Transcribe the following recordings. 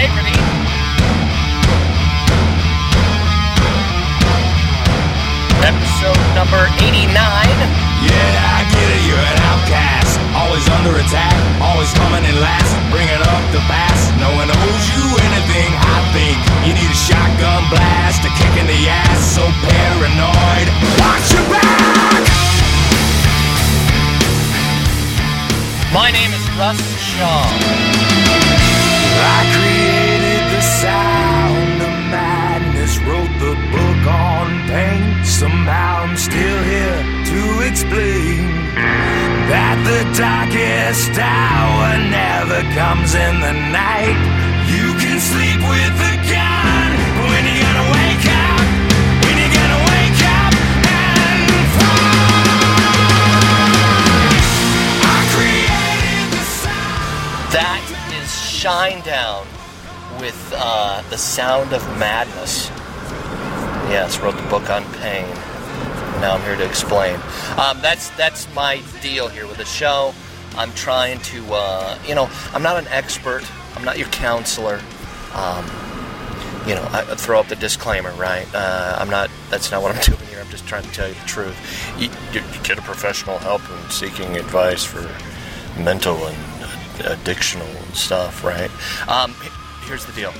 integrity. Episode number 89. Yeah, I get it, you're an outcast. Always under attack, always coming in last. Bringing up the past, no one owes you anything. I think you need a shotgun blast, a kick in the ass. So paranoid, watch your back! My name is Russ Shaw. Darkest hour never comes in the night. You can sleep with the gun, when you gotta wake up, when you gotta wake up and fight. I created the sound. That is Shinedown with uh, The Sound of Madness. Yes, wrote the book on pain. Now I'm here to explain. Um, that's that's my deal here with the show. I'm trying to, uh, you know, I'm not an expert. I'm not your counselor. Um, you know, I throw up the disclaimer, right? Uh, I'm not. That's not what I'm doing here. I'm just trying to tell you the truth. You, you, get a professional help in seeking advice for mental and addictional stuff, right? Um, here's the deal.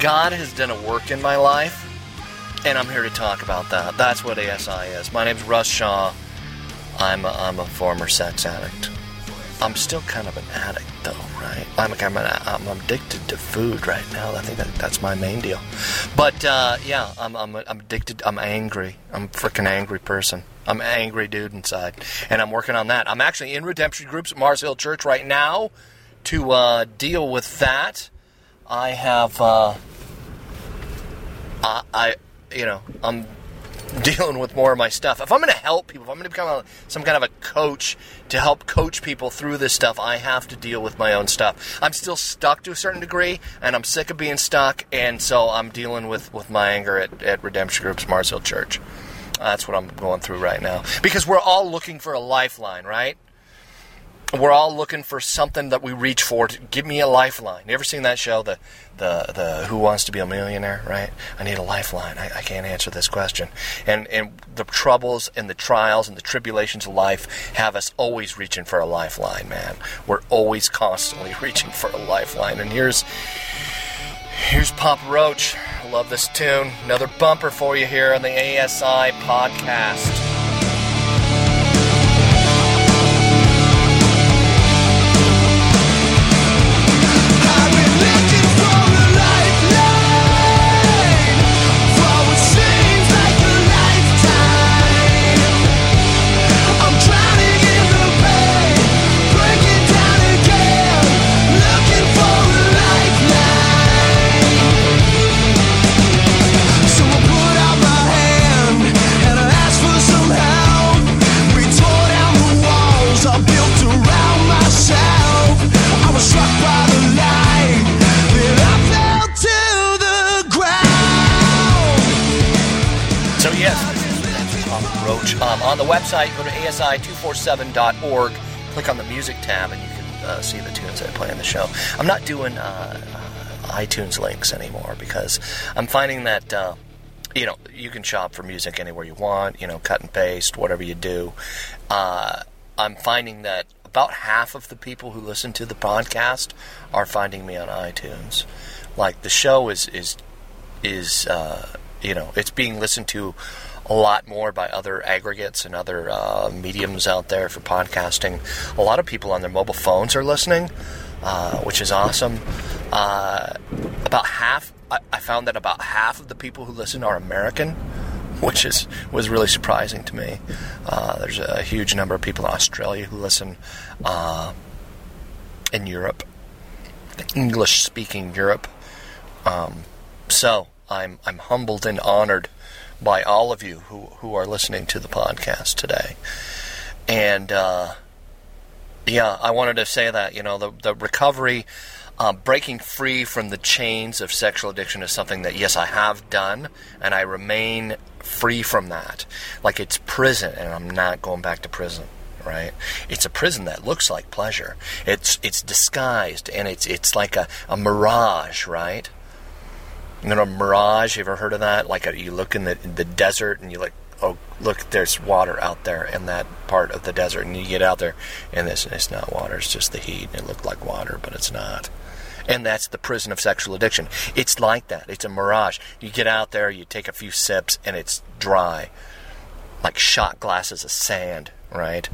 God has done a work in my life, and I'm here to talk about that. That's what ASI is. My name's Russ Shaw. I'm a, I'm a former sex addict. I'm still kind of an addict, though, right? I'm, I'm, an, I'm addicted to food right now. I think that, that's my main deal. But uh, yeah, I'm, I'm, I'm addicted. I'm angry. I'm a freaking angry person. I'm an angry dude inside, and I'm working on that. I'm actually in redemption groups at Mars Hill Church right now to uh, deal with that. I have, uh, I, I, you know, I'm dealing with more of my stuff. If I'm going to help people, if I'm going to become a, some kind of a coach to help coach people through this stuff, I have to deal with my own stuff. I'm still stuck to a certain degree, and I'm sick of being stuck, and so I'm dealing with, with my anger at, at Redemption Groups Mars Hill Church. That's what I'm going through right now. Because we're all looking for a lifeline, right? We're all looking for something that we reach for. To give me a lifeline. You ever seen that show, the the the Who Wants to Be a Millionaire? Right? I need a lifeline. I, I can't answer this question. And and the troubles and the trials and the tribulations of life have us always reaching for a lifeline, man. We're always constantly reaching for a lifeline. And here's here's Papa Roach. I love this tune. Another bumper for you here on the ASI podcast. Website, go to asi247.org, click on the music tab, and you can uh, see the tunes I play in the show. I'm not doing uh, uh, iTunes links anymore because I'm finding that uh, you know you can shop for music anywhere you want. You know, cut and paste, whatever you do. Uh, I'm finding that about half of the people who listen to the podcast are finding me on iTunes. Like the show is is is uh, you know it's being listened to a lot more by other aggregates and other uh, mediums out there for podcasting. A lot of people on their mobile phones are listening, uh, which is awesome. Uh, about half, I, I found that about half of the people who listen are American, which is was really surprising to me. Uh, there's a huge number of people in Australia who listen, uh, in Europe, English-speaking Europe. Um, so I'm I'm humbled and honored by all of you who who are listening to the podcast today, and uh, yeah, I wanted to say that you know the the recovery. Uh, breaking free from the chains of sexual addiction is something that, yes, I have done, and I remain free from that. Like it's prison, and I'm not going back to prison. right? It's a prison that looks like pleasure. It's it's disguised and it's it's like a, a mirage, right? You know, mirage. You ever heard of that? Like a, you look in the in the desert and you like, oh, look, there's water out there in that part of the desert, and you get out there and this it's not water. It's just the heat. And it looked like water, but it's not. And that's the prison of sexual addiction. It's like that. It's a mirage. You get out there, you take a few sips, and it's dry, like shot glasses of sand, right?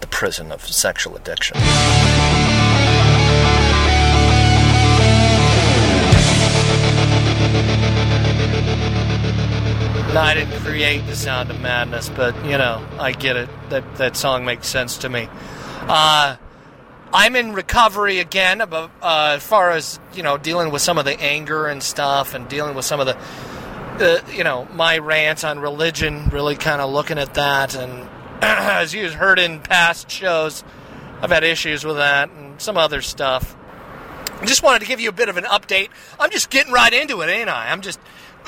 The prison of sexual addiction. No, I didn't create the sound of madness, but you know, I get it. That that song makes sense to me. Uh, I'm in recovery again, uh, as far as you know, dealing with some of the anger and stuff, and dealing with some of the, uh, you know, my rants on religion. Really, kind of looking at that, and as you've heard in past shows, I've had issues with that and some other stuff. I just wanted to give you a bit of an update. I'm just getting right into it, ain't I? I'm just,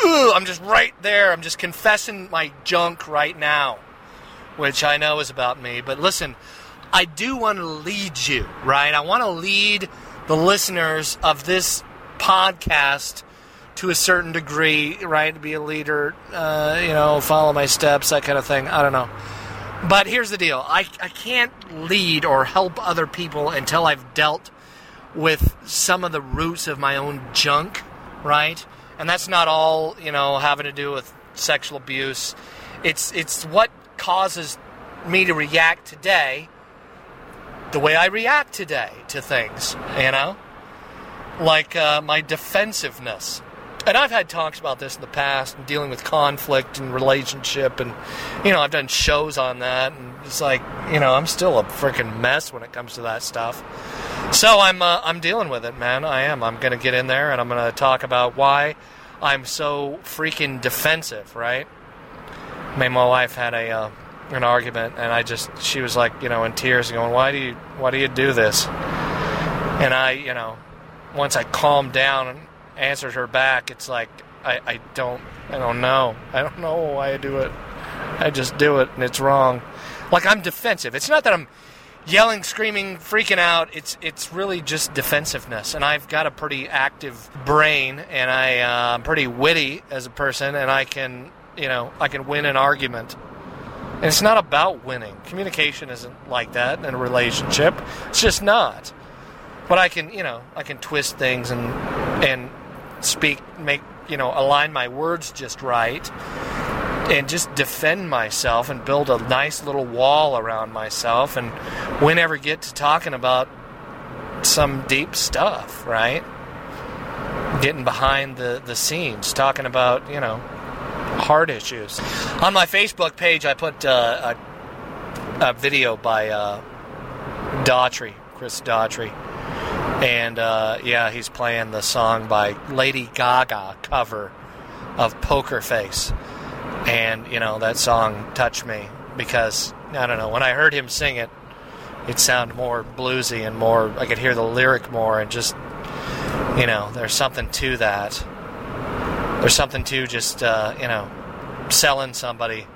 I'm just right there. I'm just confessing my junk right now, which I know is about me. But listen, I do want to lead you, right? I want to lead the listeners of this podcast to a certain degree, right? To be a leader, uh, you know, follow my steps, that kind of thing. I don't know. But here's the deal I, I can't lead or help other people until I've dealt with some of the roots of my own junk, right? And that's not all, you know, having to do with sexual abuse. It's it's what causes me to react today the way I react today to things, you know? Like uh, my defensiveness. And I've had talks about this in the past and dealing with conflict and relationship and you know, I've done shows on that and it's like, you know, I'm still a freaking mess when it comes to that stuff. So I'm uh, I'm dealing with it, man. I am. I'm to get in there and I'm to talk about why I'm so freaking defensive, right? Me and my wife had a uh, an argument and I just she was like, you know, in tears going, "Why do you why do you do this?" And I, you know, once I calmed down and answered her back, it's like I, I don't I don't know. I don't know why I do it. I just do it and it's wrong. Like I'm defensive. It's not that I'm yelling, screaming, freaking out. It's it's really just defensiveness. And I've got a pretty active brain, and I, uh, I'm pretty witty as a person, and I can you know I can win an argument. And it's not about winning. Communication isn't like that in a relationship. It's just not. But I can you know I can twist things and and speak make you know align my words just right and just defend myself and build a nice little wall around myself and whenever get to talking about some deep stuff, right? Getting behind the, the scenes, talking about, you know, heart issues. On my Facebook page, I put uh, a, a, video by uh, Daughtry, Chris Daughtry. And uh, yeah, he's playing the song by Lady Gaga cover of Poker Face and you know that song touched me because I don't know when I heard him sing it, it sounded more bluesy and more. I could hear the lyric more, and just you know, there's something to that. There's something to just uh, you know selling somebody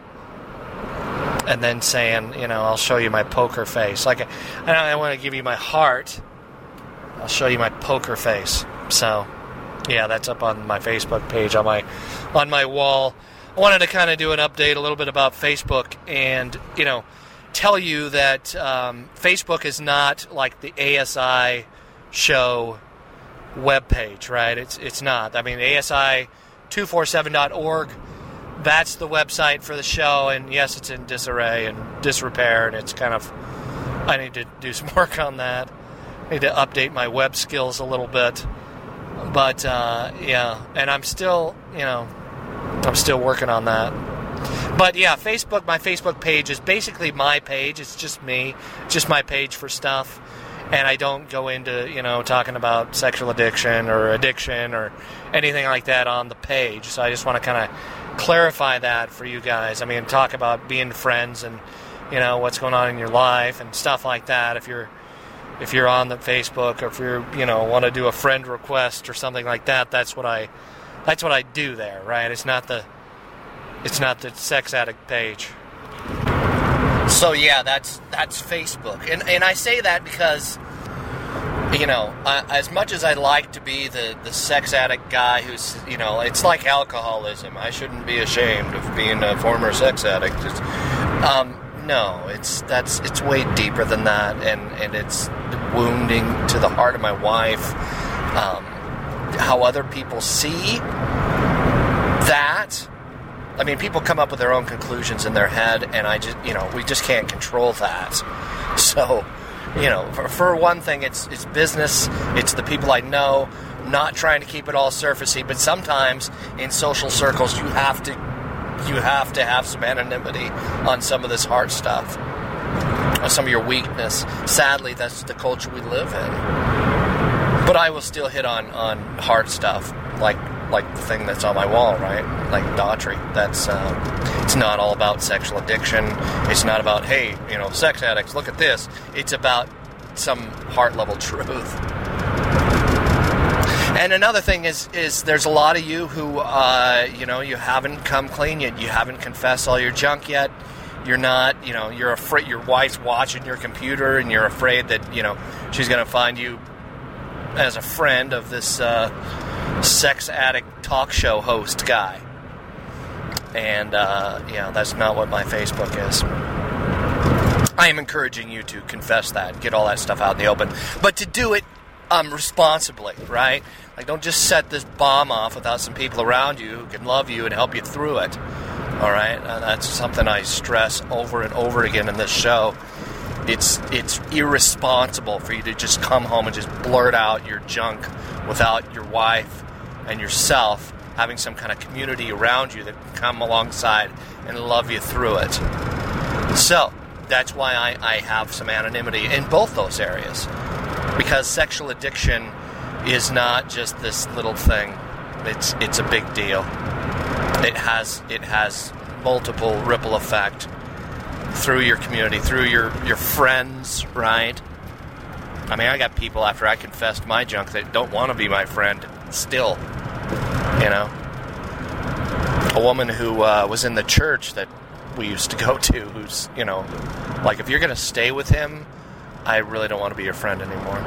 and then saying, you know, I'll show you my poker face. Like I, I want to give you my heart. I'll show you my poker face. So, yeah, that's up on my Facebook page on my on my wall. Wanted to kind of do an update a little bit about Facebook and, you know, tell you that um, Facebook is not like the ASI show webpage, right? It's, it's not. I mean, ASI247.org, that's the website for the show, and yes, it's in disarray and disrepair, and it's kind of, I need to do some work on that. I need to update my web skills a little bit. But, uh, yeah, and I'm still, you know, I'm still working on that. But yeah, Facebook, my Facebook page is basically my page. It's just me, just my page for stuff. And I don't go into, you know, talking about sexual addiction or addiction or anything like that on the page. So I just want to kind of clarify that for you guys. I mean, talk about being friends and, you know, what's going on in your life and stuff like that. If you're if you're on the Facebook or if you're, you know, want to do a friend request or something like that, that's what I that's what I do there, right? It's not the it's not the sex addict page. So yeah, that's that's Facebook, and and I say that because you know, as much as I like to be the the sex addict guy who's you know, it's like alcoholism. I shouldn't be ashamed of being a former sex addict. It's, um, no, it's that's it's way deeper than that, and and it's wounding to the heart of my wife. Um, how other people see that. I mean, people come up with their own conclusions in their head, and I just, you know, we just can't control that. So, you know, for, for one thing, it's it's business. It's the people I know. Not trying to keep it all surfacey, but sometimes in social circles, you have to you have to have some anonymity on some of this hard stuff, or some of your weakness. Sadly, that's the culture we live in. But I will still hit on on hard stuff, like like the thing that's on my wall, right? Like Daughtry. That's uh, it's not all about sexual addiction. It's not about hey, you know, sex addicts. Look at this. It's about some heart level truth. And another thing is, is there's a lot of you who, uh, you know, you haven't come clean yet. You haven't confessed all your junk yet. You're not, you know, you're afraid. Your wife's watching your computer, and you're afraid that, you know, she's going to find you as a friend of this uh, sex addict talk show host guy. And uh, yeah, that's not what my Facebook is. I am encouraging you to confess that, get all that stuff out in the open, but to do it um, responsibly, right? Like, don't just set this bomb off without some people around you who can love you and help you through it. All right, and that's something I stress over and over again in this show. It's it's irresponsible for you to just come home and just blurt out your junk without your wife and yourself having some kind of community around you that can come alongside and love you through it. So that's why I, I have some anonymity in both those areas because sexual addiction is not just this little thing. It's it's a big deal. It has it has multiple ripple effect through your community, through your your friends, right? I mean, I got people after I confessed my junk that don't want to be my friend still. You know, a woman who uh, was in the church that we used to go to, who's you know, like if you're gonna stay with him, I really don't want to be your friend anymore.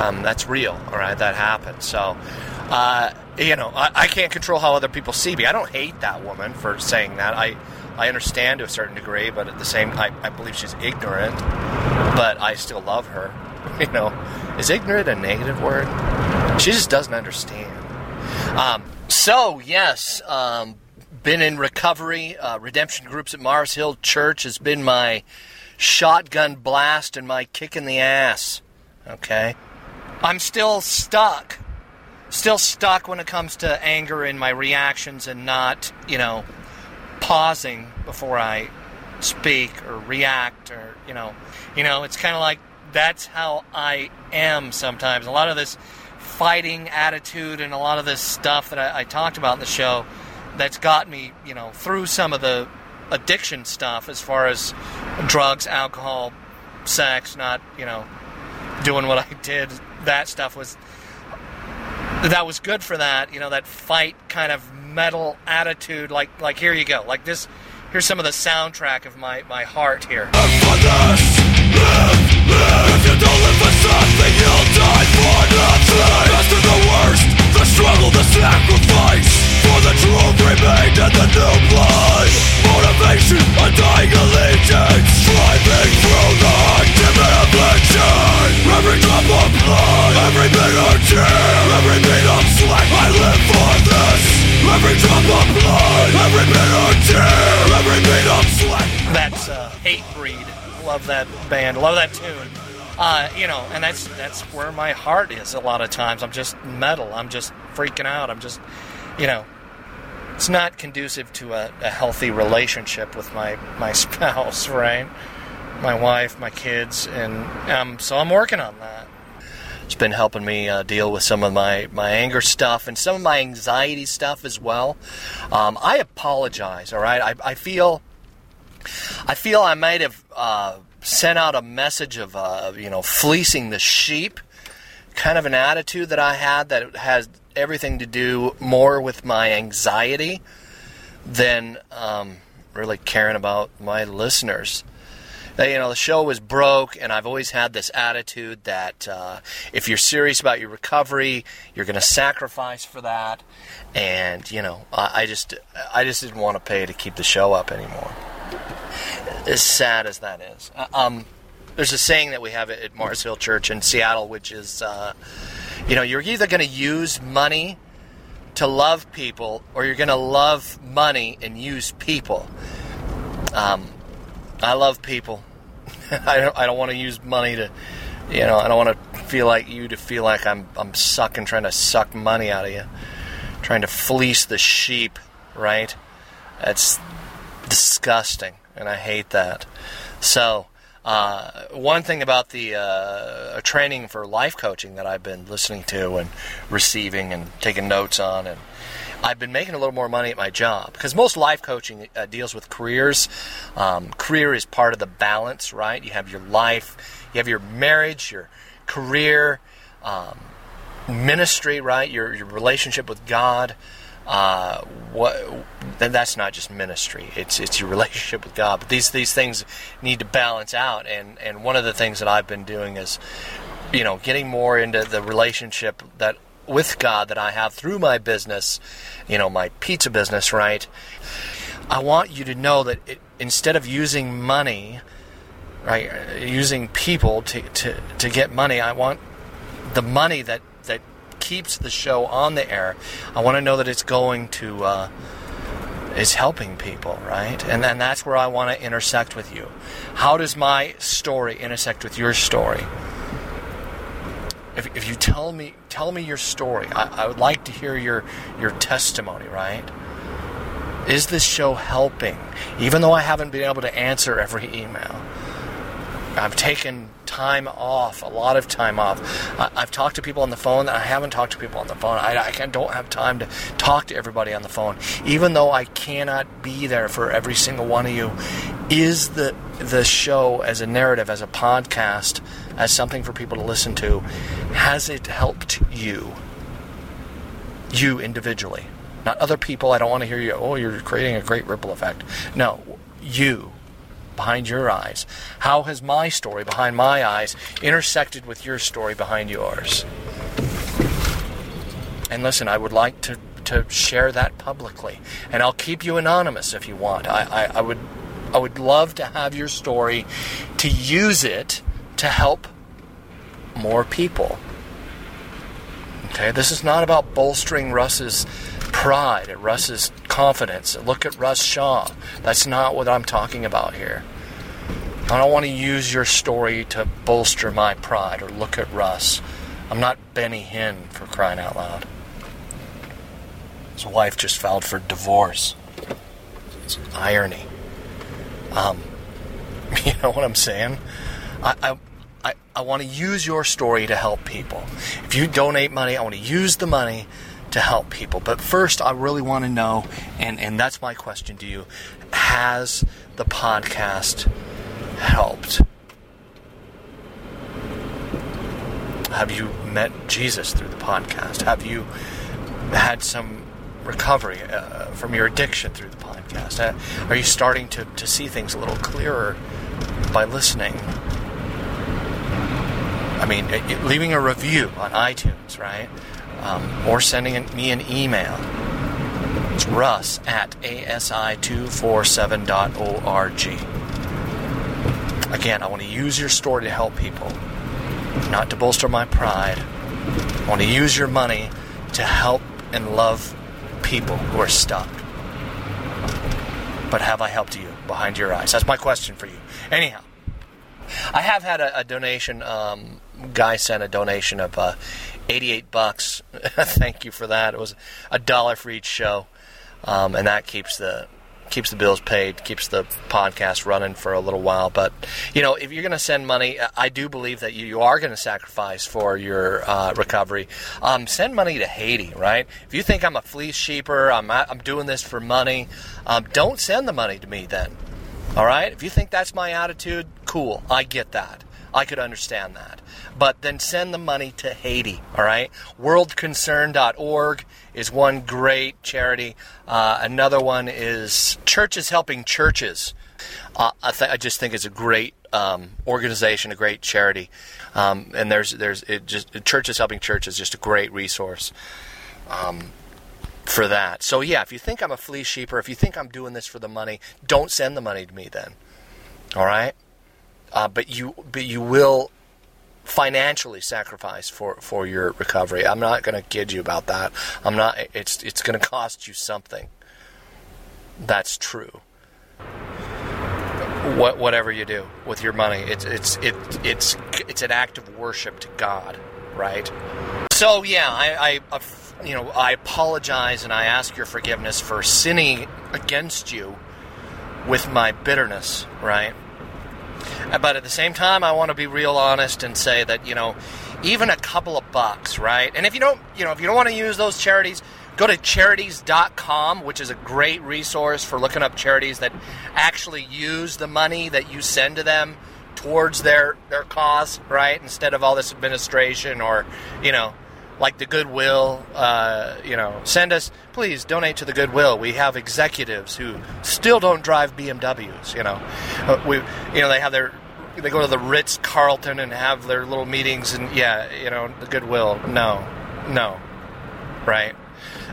Um, that's real, all right? That happened. So, uh, you know, I, I, can't control how other people see me. I don't hate that woman for saying that. I, I understand to a certain degree, but at the same time, I believe she's ignorant. But I still love her. You know, is ignorant a negative word? She just doesn't understand. Um, so yes, um, been in recovery. Uh, redemption groups at Mars Hill Church has been my shotgun blast and my kick in the ass. Okay? I'm still stuck. Still stuck when it comes to anger and my reactions and not, you know, pausing before I speak or react or, you know, you know, it's kind of like that's how I am sometimes. A lot of this fighting attitude and a lot of this stuff that I, I talked about in the show that's got me, you know, through some of the addiction stuff as far as drugs, alcohol, sex, not, you know, doing what I did. That stuff was that was good for that, you know, that fight kind of metal attitude like like here you go. Like this here's some of the soundtrack of my my heart here. The struggle, the sacrifice. For the truth remained and the new. Motivation, undying allegiance. Striving through the ultimate affliction. Every drop of blood, every bitter tear, every of sweat. I live for this. Every drop of blood, every bitter tear, every of sweat. That's uh, Hatebreed love that band, love that tune. Uh, you know, and that's that's where my heart is. A lot of times, I'm just metal. I'm just freaking out. I'm just, you know, it's not conducive to a, a healthy relationship with my my spouse, right? My wife, my kids, and um, so I'm working on that. It's been helping me uh, deal with some of my, my anger stuff and some of my anxiety stuff as well. Um, I apologize, all right? I, I feel I feel I might have uh, sent out a message of, uh, you know, fleecing the sheep, kind of an attitude that I had that has everything to do more with my anxiety than um, really caring about my listeners. You know, the show was broke, and I've always had this attitude that uh, if you're serious about your recovery, you're going to sacrifice for that. And you know, I, I just, I just didn't want to pay to keep the show up anymore. As sad as that is, uh, um, there's a saying that we have at Mars Hill Church in Seattle, which is, uh, you know, you're either going to use money to love people, or you're going to love money and use people. Um, I love people. I don't, I don't want to use money to, you know, I don't want to feel like you to feel like I'm, I'm sucking, trying to suck money out of you, trying to fleece the sheep, right? That's disgusting, and I hate that. So, uh, one thing about the uh, training for life coaching that I've been listening to and receiving and taking notes on, and I've been making a little more money at my job because most life coaching uh, deals with careers. Um, career is part of the balance, right? You have your life, you have your marriage, your career, um, ministry, right? Your your relationship with God. Uh, that's not just ministry; it's it's your relationship with God. But these these things need to balance out, and and one of the things that I've been doing is, you know, getting more into the relationship that with God that I have through my business, you know, my pizza business, right? I want you to know that it, instead of using money, right, using people to, to, to get money, I want the money that keeps the show on the air. I want to know that it's going to, uh, is helping people, right? And then that's where I want to intersect with you. How does my story intersect with your story? if, if you tell me tell me your story, I, I would like to hear your your testimony. Right? Is this show helping? Even though I haven't been able to answer every email, I've taken time off, a lot of time off. I, have talked to people on the phone. I haven't talked to people on the phone. I, I don't have time to talk to everybody on the phone. Even though I cannot be there for every single one of you, is the the show as a narrative, as a podcast, as something for people to listen to, has it helped you? You individually, not other people. I don't want to hear you. Oh, you're creating a great ripple effect. No, you behind your eyes? How has my story behind my eyes intersected with your story behind yours? And listen, I would like to, to share that publicly. And I'll keep you anonymous if you want. I, I, I would I would love to have your story to use it to help more people. Okay, this is not about bolstering Russ's pride and Russ's confidence. Look at Russ Shaw. That's not what I'm talking about here. I don't want to use your story to bolster my pride or look at Russ. I'm not Benny Hinn for crying out loud. His wife just filed for divorce. It's irony. Um, you know what I'm saying? I, I I, I want to use your story to help people. If you donate money, I want to use the money to help people. But first, I really want to know, and, and that's my question to you has the podcast helped? Have you met Jesus through the podcast? Have you had some recovery uh, from your addiction through the podcast? Uh, are you starting to, to see things a little clearer by listening? I mean, it, leaving a review on iTunes, right? Um, or sending me an email. It's russ at asi247.org. Again, I want to use your story to help people, not to bolster my pride. I want to use your money to help and love people who are stuck. But have I helped you behind your eyes? That's my question for you. Anyhow, I have had a, a donation. Um, guy sent a donation of uh, 88 bucks. Thank you for that. It was a dollar for each show, um, and that keeps the keeps the bills paid, keeps the podcast running for a little while. But you know, if you're going to send money, I do believe that you, you are going to sacrifice for your uh, recovery. Um, send money to Haiti, right? If you think I'm a fleece sheeper, I'm I'm doing this for money, um, don't send the money to me then. All right? If you think that's my attitude, cool. I get that. I could understand that. But then send the money to Haiti, all right? WorldConcern.org is one great charity. Uh, another one is Churches Helping Churches. Uh, I, th- I, just think it's a great um, organization, a great charity. Um, and there's there's it just Churches Helping Churches is just a great resource. Um, for that. So yeah, if you think I'm a flea sheeper, if you think I'm doing this for the money, don't send the money to me then. All right, uh, but you but you will financially sacrifice for, for your recovery. I'm not going to kid you about that. I'm not. It's it's going to cost you something. That's true. What whatever you do with your money, it's it's it, it's it's an act of worship to God, right? So yeah, I, I uh, you know, I apologize and I ask your forgiveness for sinning against you with my bitterness, right? Uh, but at the same time, I want to be real honest and say that, you know, even a couple of bucks, right? And if you don't, you know, if you don't want to use those charities, go to charities.com, which is a great resource for looking up charities that actually use the money that you send to them towards their their cause, right? Instead of all this administration or, you know, like the Goodwill, uh, you know, send us, please donate to the Goodwill. We have executives who still don't drive BMWs, you know. Uh, we, you know, they have their, they go to the Ritz Carlton and have their little meetings, and yeah, you know, the Goodwill. No, no, right?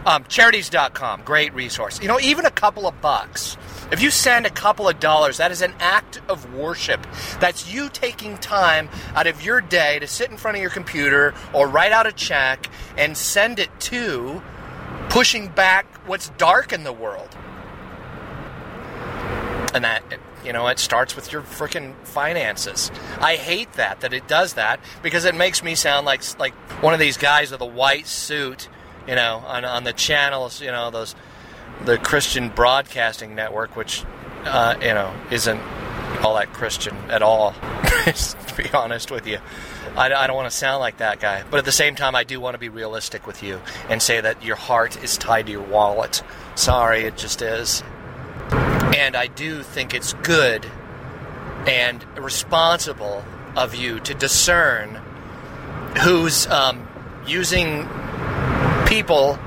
Um, charities.com, great resource. You know, even a couple of bucks if you send a couple of dollars, that is an act of worship. That's you taking time out of your day to sit in front of your computer or write out a check and send it to pushing back what's dark in the world. And that, you know, it starts with your freaking finances. I hate that, that it does that, because it makes me sound like, like one of these guys with a white suit, you know, on, on the channels, you know, those the Christian Broadcasting Network, which uh, you know isn't all that Christian at all. to be honest with you, I, I don't want to sound like that guy, but at the same time, I do want to be realistic with you and say that your heart is tied to your wallet. Sorry, it just is. And I do think it's good and responsible of you to discern who's um, using people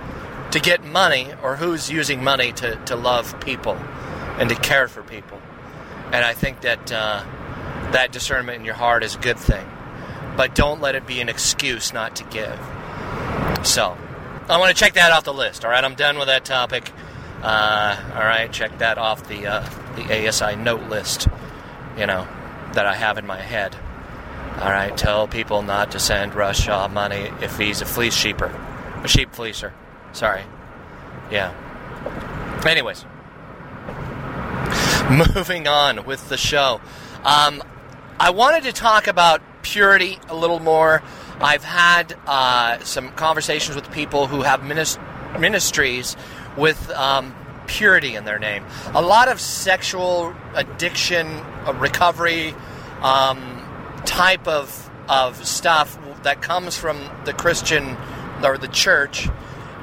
to get money or who's using money to, to love people and to care for people. And I think that uh, that discernment in your heart is a good thing. But don't let it be an excuse not to give. So, I want to check that off the list. All right, I'm done with that topic. Uh, all right, check that off the uh, the ASI note list. You know that I have in my head. All right, tell people not to send Russ Shaw money if he's a fleece sheeper, a sheep fleecer. Sorry. Yeah. Anyways, moving on with the show. Um, I wanted to talk about purity a little more. I've had uh, some conversations with people who have ministries with um, purity in their name. A lot of sexual addiction, uh, recovery um, type of, of stuff that comes from the Christian or the church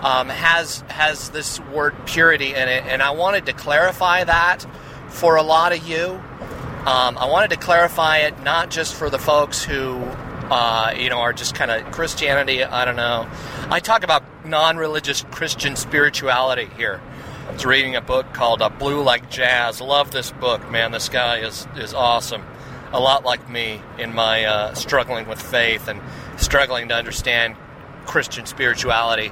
um, has has this word purity in it, and I wanted to clarify that for a lot of you. Um, I wanted to clarify it not just for the folks who uh, you know are just kind of Christianity. I don't know. I talk about non-religious Christian spirituality here. I was reading a book called uh, "Blue Like Jazz." Love this book, man. This guy is is awesome. A lot like me in my uh, struggling with faith and struggling to understand Christian spirituality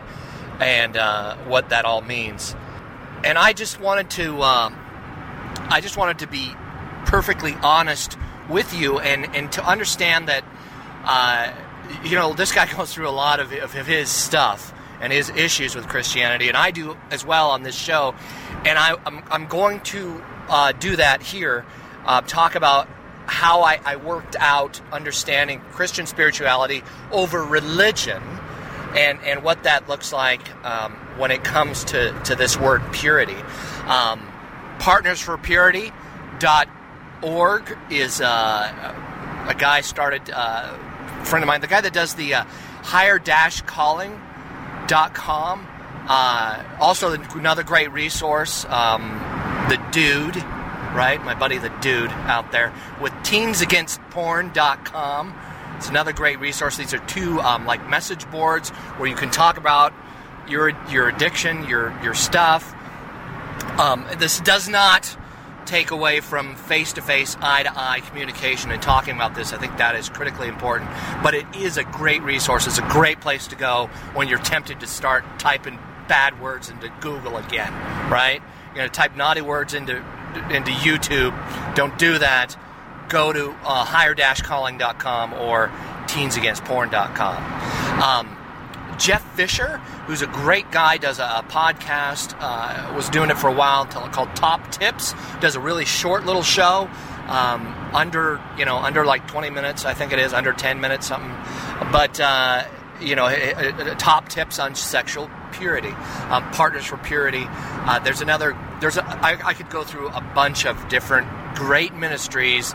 and uh, what that all means. And I just wanted to, um, I just wanted to be perfectly honest with you and, and to understand that, uh, you know, this guy goes through a lot of, of his stuff and his issues with Christianity, and I do as well on this show. And I, I'm, I'm going to uh, do that here, uh, talk about how I, I worked out understanding Christian spirituality over religion and and what that looks like um, when it comes to, to this word purity. Um, partnersforpurity.org is uh, a guy started, uh, friend of mine, the guy that does the uh, higher-calling.com. Uh, also, another great resource, um, the dude right? My buddy the dude out there with teensagainstporn.com. It's another great resource. These are two um, like message boards where you can talk about your your addiction, your your stuff. Um, this does not take away from face to face, eye to eye communication and talking about this. I think that is critically important. But it is a great resource. It's a great place to go when you're tempted to start typing bad words into Google again, right? You're going to type naughty words into into YouTube. Don't do that. Go to uh, higher-calling.com or teensagainstporn.com. Um, Jeff Fisher, who's a great guy, does a, a podcast. Uh, was doing it for a while until called Top Tips. Does a really short little show, um, under you know under like 20 minutes, I think it is, under 10 minutes something. But uh, you know, top tips on sexual purity, um, partners for purity. Uh, there's another. There's a. I, I could go through a bunch of different great ministries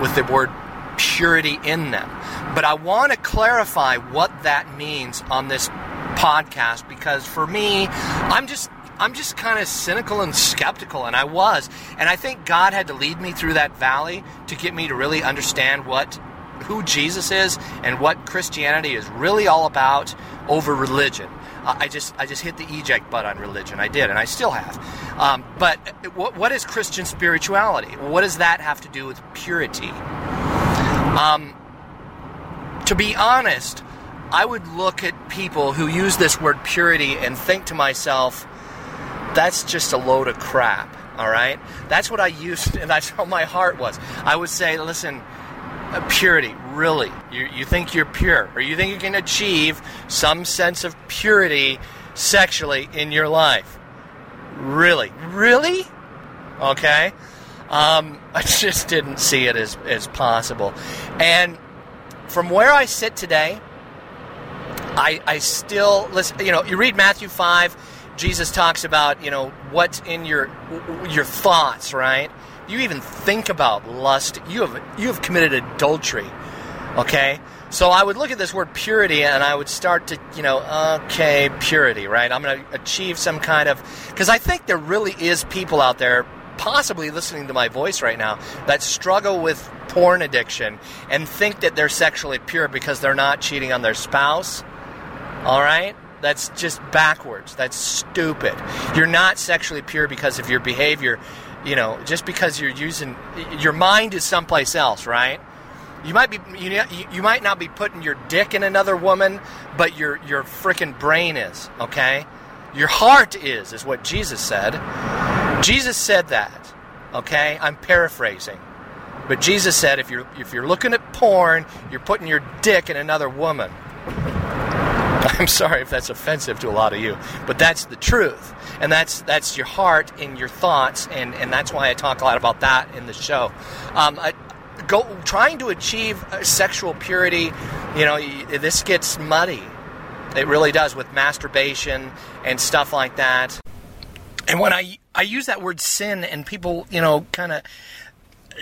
with the word purity in them. But I want to clarify what that means on this podcast because for me, I'm just I'm just kind of cynical and skeptical, and I was. And I think God had to lead me through that valley to get me to really understand what who Jesus is and what Christianity is really all about over religion. I just I just hit the eject button on religion. I did, and I still have. Um, but what, what is Christian spirituality? What does that have to do with purity? Um, to be honest, I would look at people who use this word purity and think to myself, that's just a load of crap. All right, that's what I used, and that's how my heart was. I would say, listen, purity, really? You, you think you're pure, or you think you can achieve some sense of purity sexually in your life? Really? Really? Okay. Um, I just didn't see it as, as possible. And from where I sit today, I, I still listen. You know, you read Matthew five. Jesus talks about you know what's in your your thoughts, right? You even think about lust. You have you have committed adultery. Okay, so I would look at this word purity and I would start to you know okay purity, right? I'm going to achieve some kind of because I think there really is people out there possibly listening to my voice right now that struggle with porn addiction and think that they're sexually pure because they're not cheating on their spouse. All right? That's just backwards. That's stupid. You're not sexually pure because of your behavior, you know, just because you're using your mind is someplace else, right? You might be you, you might not be putting your dick in another woman, but your your freaking brain is, okay? Your heart is is what Jesus said. Jesus said that. Okay? I'm paraphrasing. But Jesus said if you're if you're looking at porn, you're putting your dick in another woman. I'm sorry if that's offensive to a lot of you, but that's the truth. And that's that's your heart and your thoughts, and, and that's why I talk a lot about that in the show. Um, I, go trying to achieve sexual purity, you know, this gets muddy. It really does with masturbation and stuff like that. And when I I use that word sin, and people, you know, kind of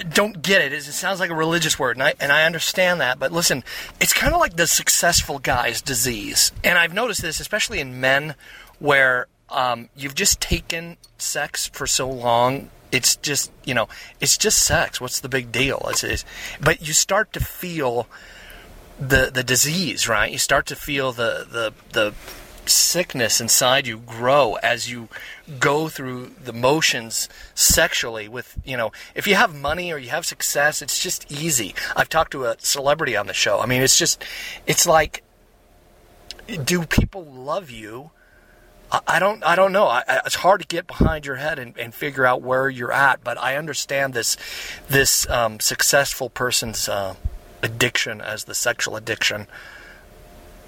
don't get it. It sounds like a religious word, and I, and I understand that. But listen, it's kind of like the successful guy's disease. And I've noticed this, especially in men, where um, you've just taken sex for so long. It's just, you know, it's just sex. What's the big deal? It's, it's, but you start to feel the the disease, right? You start to feel the the the sickness inside you grow as you go through the motions sexually with you know if you have money or you have success it's just easy. I've talked to a celebrity on the show. I mean it's just it's like do people love you? I, I don't i don't know. I, it's hard to get behind your head and, and, figure out where you're at but i understand this this um, successful person's uh, addiction as the sexual addiction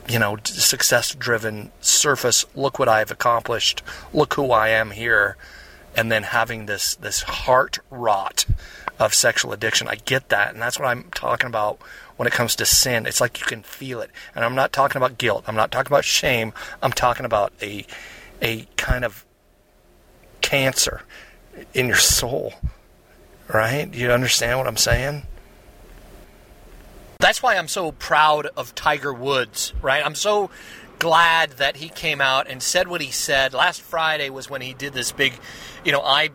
you know, success driven surface, look what I've accomplished, look who I am here, and then having this this heart rot of sexual addiction. I get that, and that's what I'm talking about when it comes to sin. It's like you can feel it. And I'm not talking about guilt. I'm not talking about shame. I'm talking about a a kind of cancer in your soul. Right? You understand what I'm saying? That's why I'm so proud of Tiger Woods, right? I'm so glad that he came out and said what he said. Last Friday was when he did this big, you know, I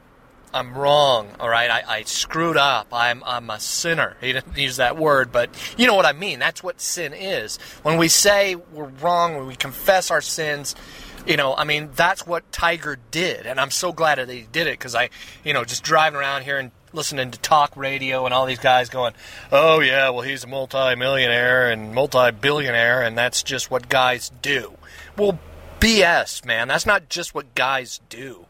I'm wrong. All right, I, I screwed up. I'm I'm a sinner. He didn't use that word, but you know what I mean. That's what sin is. When we say we're wrong, when we confess our sins, you know, I mean, that's what Tiger did, and I'm so glad that he did it because I, you know, just driving around here and listening to talk radio and all these guys going, "Oh yeah, well he's a multi-millionaire and multi-billionaire, and that's just what guys do." Well, BS, man. That's not just what guys do.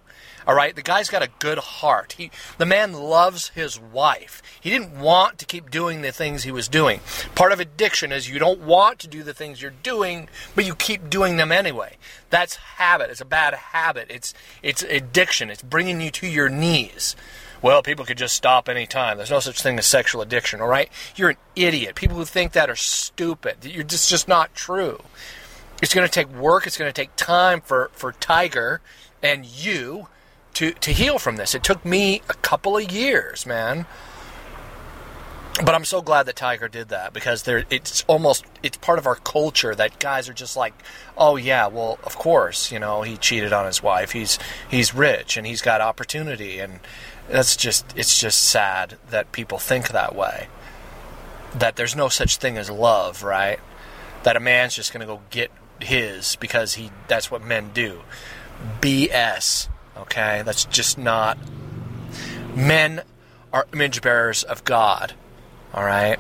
All right, the guy's got a good heart. He, the man loves his wife. He didn't want to keep doing the things he was doing. Part of addiction is you don't want to do the things you're doing, but you keep doing them anyway. That's habit. It's a bad habit. It's it's addiction. It's bringing you to your knees. Well, people could just stop any time. There's no such thing as sexual addiction, all right? You're an idiot. People who think that are stupid. You're just just not true. It's going to take work. It's going to take time for for Tiger and you to to heal from this. It took me a couple of years, man. But I'm so glad that Tiger did that because there it's almost it's part of our culture that guys are just like, "Oh yeah, well, of course, you know, he cheated on his wife. He's he's rich and he's got opportunity and that's just it's just sad that people think that way. That there's no such thing as love, right? That a man's just going to go get his because he that's what men do. BS. Okay? That's just not. Men are image bearers of God. All right?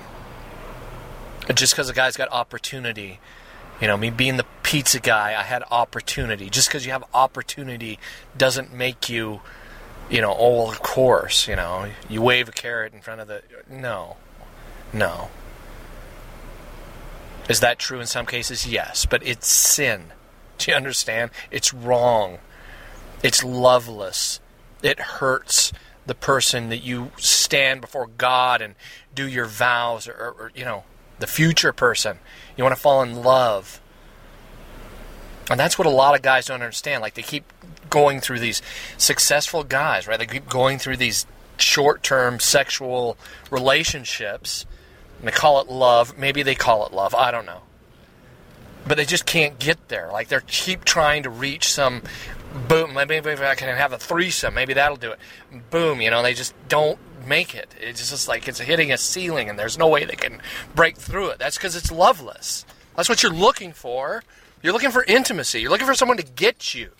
Just because a guy's got opportunity, you know, me being the pizza guy, I had opportunity. Just because you have opportunity doesn't make you, you know, oh, well, of course, you know, you wave a carrot in front of the. No. No. Is that true in some cases? Yes. But it's sin. Do you understand? It's wrong. It's loveless. It hurts the person that you stand before God and do your vows, or, or, or you know, the future person. You want to fall in love. And that's what a lot of guys don't understand. Like they keep going through these successful guys, right? They keep going through these short-term sexual relationships. And they call it love. Maybe they call it love. I don't know. But they just can't get there. Like they keep trying to reach some boom, maybe if I can have a threesome, maybe that'll do it. Boom, you know, they just don't make it. It's just like it's hitting a ceiling and there's no way they can break through it. That's because it's loveless. That's what you're looking for. You're looking for intimacy. You're looking for someone to get you.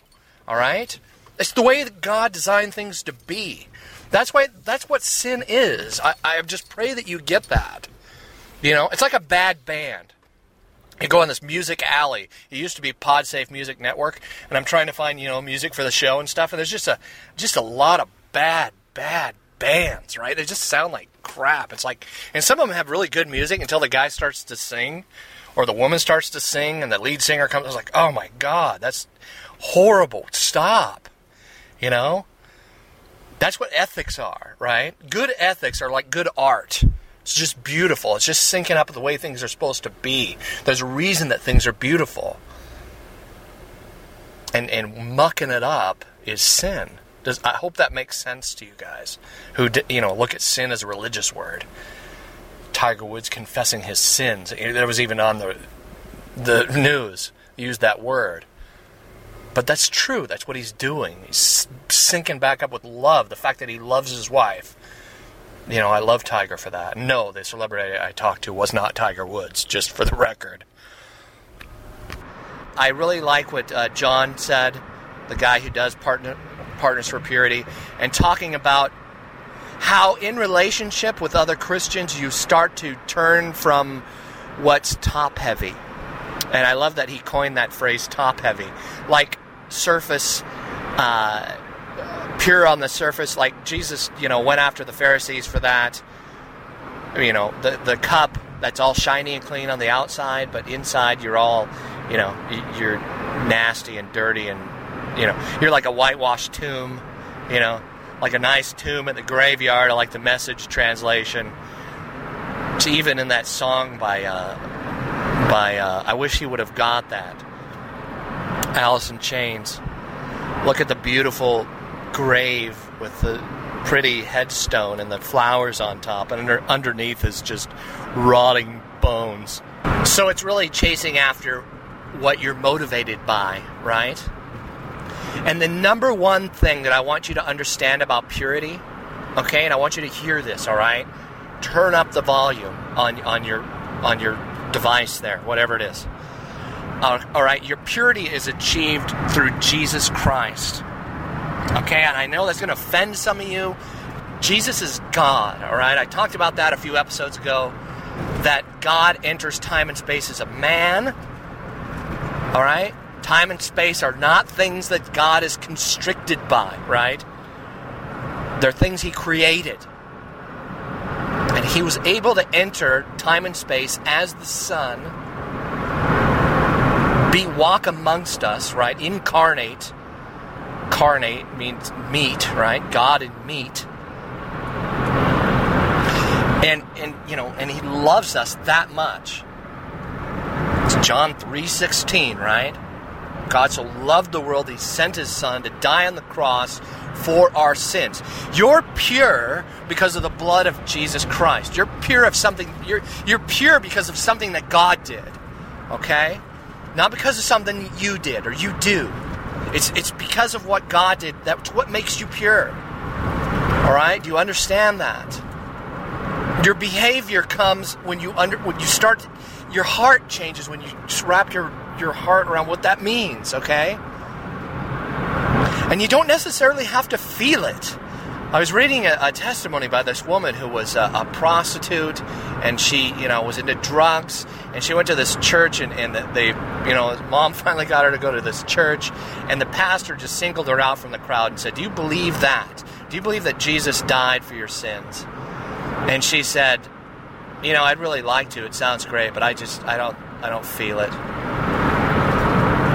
All right? It's the way that God designed things to be. That's why that's what sin is. I, I just pray that you get that. You know, it's like a bad band you go on this music alley. It used to be PodSafe Music Network, and I'm trying to find you know music for the show and stuff. And there's just a just a lot of bad, bad bands, right? They just sound like crap. It's like, and some of them have really good music until the guy starts to sing, or the woman starts to sing, and the lead singer comes. It's like, oh my god, that's horrible. Stop. You know, that's what ethics are, right? Good ethics are like good art. It's just beautiful. It's just syncing up with the way things are supposed to be. There's a reason that things are beautiful. And and mucking it up is sin. Does I hope that makes sense to you guys who you know look at sin as a religious word. Tiger Woods confessing his sins. There was even on the the news used that word. But that's true. That's what he's doing. He's syncing back up with love. The fact that he loves his wife you know, I love Tiger for that. No, the celebrity I talked to was not Tiger Woods, just for the record. I really like what uh, John said, the guy who does partner, Partners for Purity, and talking about how in relationship with other Christians you start to turn from what's top heavy. And I love that he coined that phrase top heavy. Like surface uh, pure on the surface, like Jesus, you know, went after the Pharisees for that. You know, the the cup that's all shiny and clean on the outside, but inside you're all, you know, you're nasty and dirty, and you know, you're like a whitewashed tomb. You know, like a nice tomb at the graveyard. I like the message translation. It's even in that song by uh, by uh, I wish he would have got that. Alice in Chains. Look at the beautiful grave with the pretty headstone and the flowers on top, and under, underneath is just rotting bones. So it's really chasing after what you're motivated by, right? And the number one thing that I want you to understand about purity, okay, and I want you to hear this, all right? Turn up the volume on, on your on your device there, whatever it is. All right, your purity is achieved through Jesus Christ. Okay, and I know that's going to offend some of you. Jesus is God, all right? I talked about that a few episodes ago. That God enters time and space as a man, all right? Time and space are not things that God is constricted by, right? They're things He created. And He was able to enter time and space as the Son, be walk amongst us, right? Incarnate. Carnate means meat, right? God in meat. And and you know, and He loves us that much. It's John 3:16, right? God so loved the world, He sent His Son to die on the cross for our sins. You're pure because of the blood of Jesus Christ. You're pure of something, you're, you're pure because of something that God did. Okay? Not because of something you did or you do. It's, it's because of what God did. That's what makes you pure. All right? Do you understand that? Your behavior comes when you under when you start your heart changes when you wrap your your heart around what that means, okay? And you don't necessarily have to feel it. I was reading a, a testimony by this woman who was a, a, prostitute, and she, you know, was into drugs, and she went to this church, and, and they, you know, mom finally got her to go to this church, and the pastor just singled her out from the crowd and said, "Do you believe that? Do you believe that Jesus died for your sins?" And she said, "You know, I'd really like to. It sounds great, but I just, I don't, I don't feel it."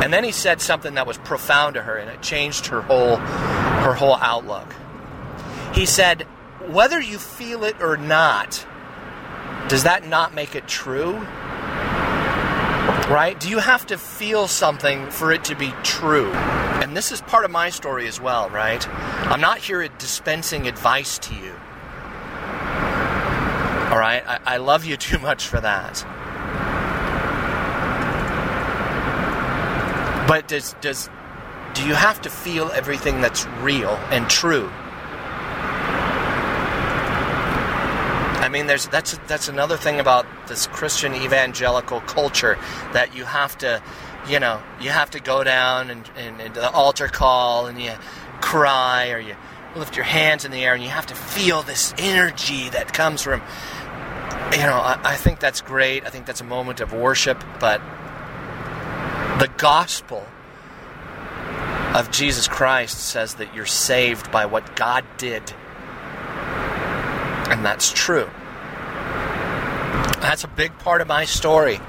And then he said something that was profound to her, and it changed her whole, her whole outlook. He said, whether you feel it or not, does that not make it true? Right? Do you have to feel something for it to be true? And this is part of my story as well, right? I'm not here dispensing advice to you. All right? I, I love you too much for that. But does does do you have to feel everything that's real and true? I mean, there's that's that's another thing about this Christian evangelical culture that you have to, you know, you have to go down and, and, and the altar call and you cry or you lift your hands in the air and you have to feel this energy that comes from. You know, I, I think that's great. I think that's a moment of worship, but the gospel of Jesus Christ says that you're saved by what God did. And that's true. That's a big part of my story.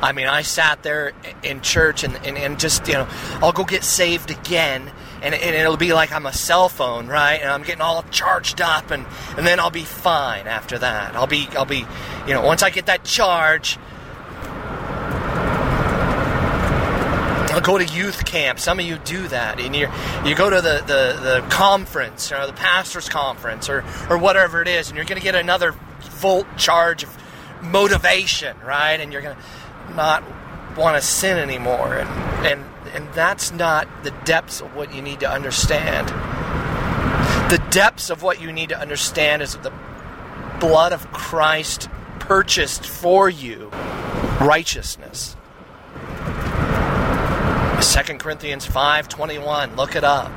I mean, I sat there in church and, and, and just, you know, I'll go get saved again. And, and it'll be like I'm a cell phone, right? And I'm getting all charged up, and, and then I'll be fine after that. I'll be, I'll be, you know, once I get that charge, I'll go to youth camp. Some of you do that, and you you go to the, the, the conference or the pastor's conference or or whatever it is, and you're going to get another volt charge of motivation, right? And you're going to not want to sin anymore, and and and that's not the depths of what you need to understand. The depths of what you need to understand is that the blood of Christ purchased for you righteousness. 2 Corinthians 5:21. Look it up.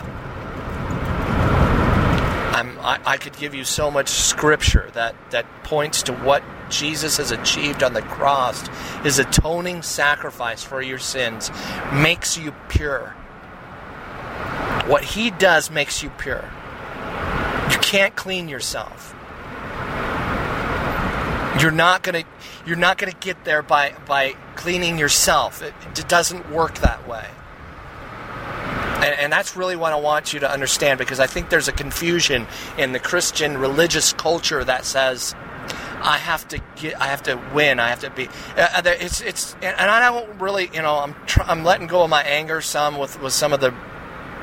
I, I could give you so much scripture that, that points to what Jesus has achieved on the cross. His atoning sacrifice for your sins makes you pure. What he does makes you pure. You can't clean yourself. You're not gonna you're not gonna get there by by cleaning yourself. It, it doesn't work that way. And, and, that's really what I want you to understand because I think there's a confusion in the Christian religious culture that says, I have to get, I have to win, I have to be. Uh, it's, it's, and I don't really, you know, I'm, tr- I'm letting go of my anger some with, with some of the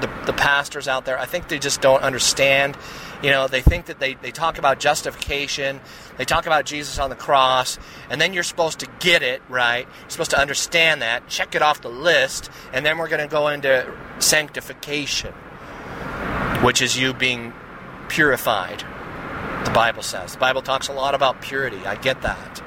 the, the pastors out there. I think they just don't understand. You know, they think that they, they talk about justification, they talk about Jesus on the cross, and then you're supposed to get it, right? You're supposed to understand that, check it off the list, and then we're going to go into sanctification, which is you being purified, the Bible says. The Bible talks a lot about purity. I get that.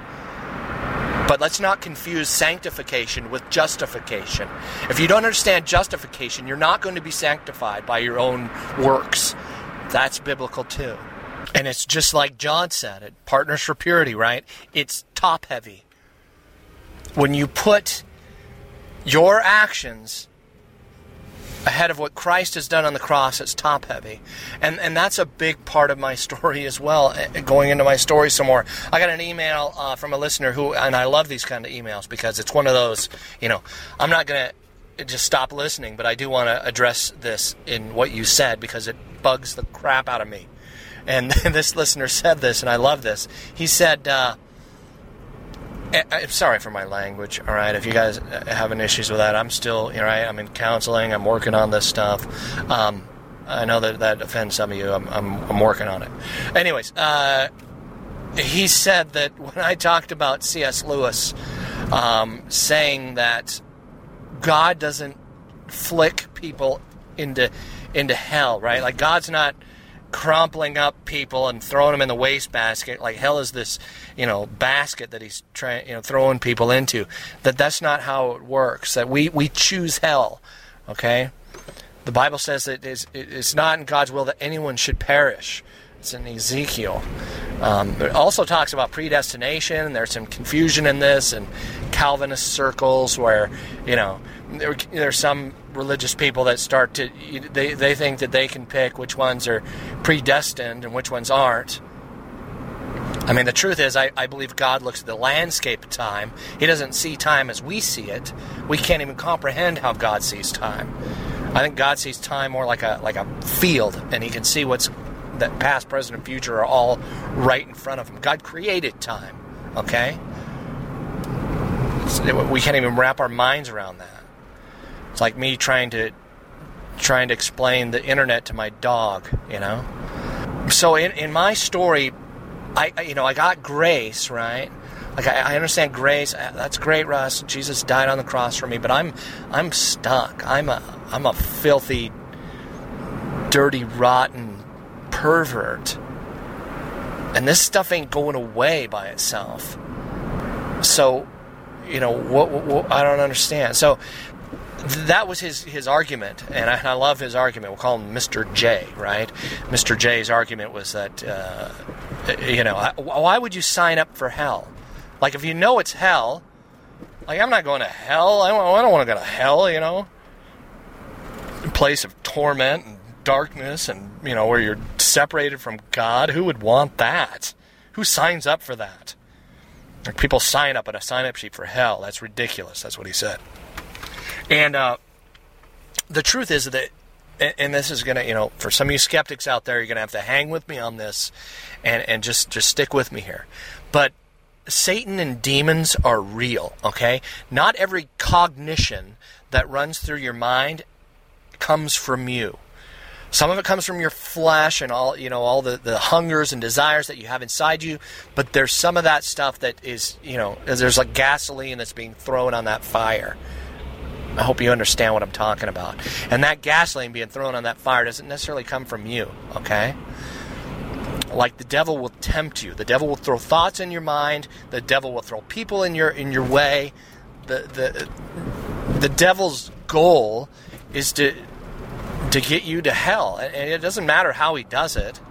But let's not confuse sanctification with justification. If you don't understand justification, you're not going to be sanctified by your own works. That's biblical too. And it's just like John said it Partners for Purity, right? It's top heavy. When you put your actions ahead of what Christ has done on the cross, it's top heavy. And, and that's a big part of my story as well, eh, going into my story some more. I got an email uh, from a listener who, and I love these kind of emails because it's one of those, you know, I'm not going to just stop listening, but I do want to address this in what you said because it bugs the crap out of me. And this listener said this, and I love this. He said, uh, I'm sorry for my language. All right, if you guys having issues with that, I'm still, you know, I'm in counseling. I'm working on this stuff. Um, I know that that offends some of you. I'm, I'm, I'm working on it. Anyways, uh, he said that when I talked about C.S. Lewis um, saying that God doesn't flick people into into hell, right? Like God's not crumpling up people and throwing them in the wastebasket. Like hell is this, you know, basket that he's trying, you know, throwing people into. That that's not how it works. That we we choose hell. Okay, the Bible says that it's, it's not in God's will that anyone should perish. It's in Ezekiel. Um, it also talks about predestination. There's some confusion in this, and Calvinist circles where you know there, there's some religious people that start to they, they think that they can pick which ones are predestined and which ones aren't i mean the truth is I, I believe god looks at the landscape of time he doesn't see time as we see it we can't even comprehend how god sees time i think god sees time more like a like a field and he can see what's that past present and future are all right in front of him god created time okay we can't even wrap our minds around that it's like me trying to trying to explain the internet to my dog, you know. So in, in my story, I you know I got grace, right? Like I, I understand grace. Uh, that's great, Russ. Jesus died on the cross for me, but I'm I'm stuck. I'm a I'm a filthy, dirty, rotten pervert, and this stuff ain't going away by itself. So, you know what, what, what I don't understand. So that was his his argument, and I, I, love his argument. We'll call him Mr. J, right? Mr. J's argument was that uh, you know why would you sign up for hell? Like if you know it's hell, like I'm not going to hell. I don't, I don't want to go to hell. You know, place of torment and darkness, and you know where you're separated from God. Who would want that? Who signs up for that? Like people sign up on a sign up sheet for hell. That's ridiculous. That's what he said. And uh, the truth is that, and this is going to, you know, for some of you skeptics out there, you're going to have to hang with me on this and, and just, just stick with me here. But Satan and demons are real, okay? Not every cognition that runs through your mind comes from you. Some of it comes from your flesh and all you know, all the, the hungers and desires that you have inside you. But there's some of that stuff that is, you know, there's like gasoline that's being thrown on that fire. I hope you understand what I'm talking about. And that gasoline being thrown on that fire doesn't necessarily come from you, okay? Like the devil will tempt you. The devil will throw thoughts in your mind. The devil will throw people in your in your way. The the the devil's goal is to to get you to hell. And it doesn't matter how he does it.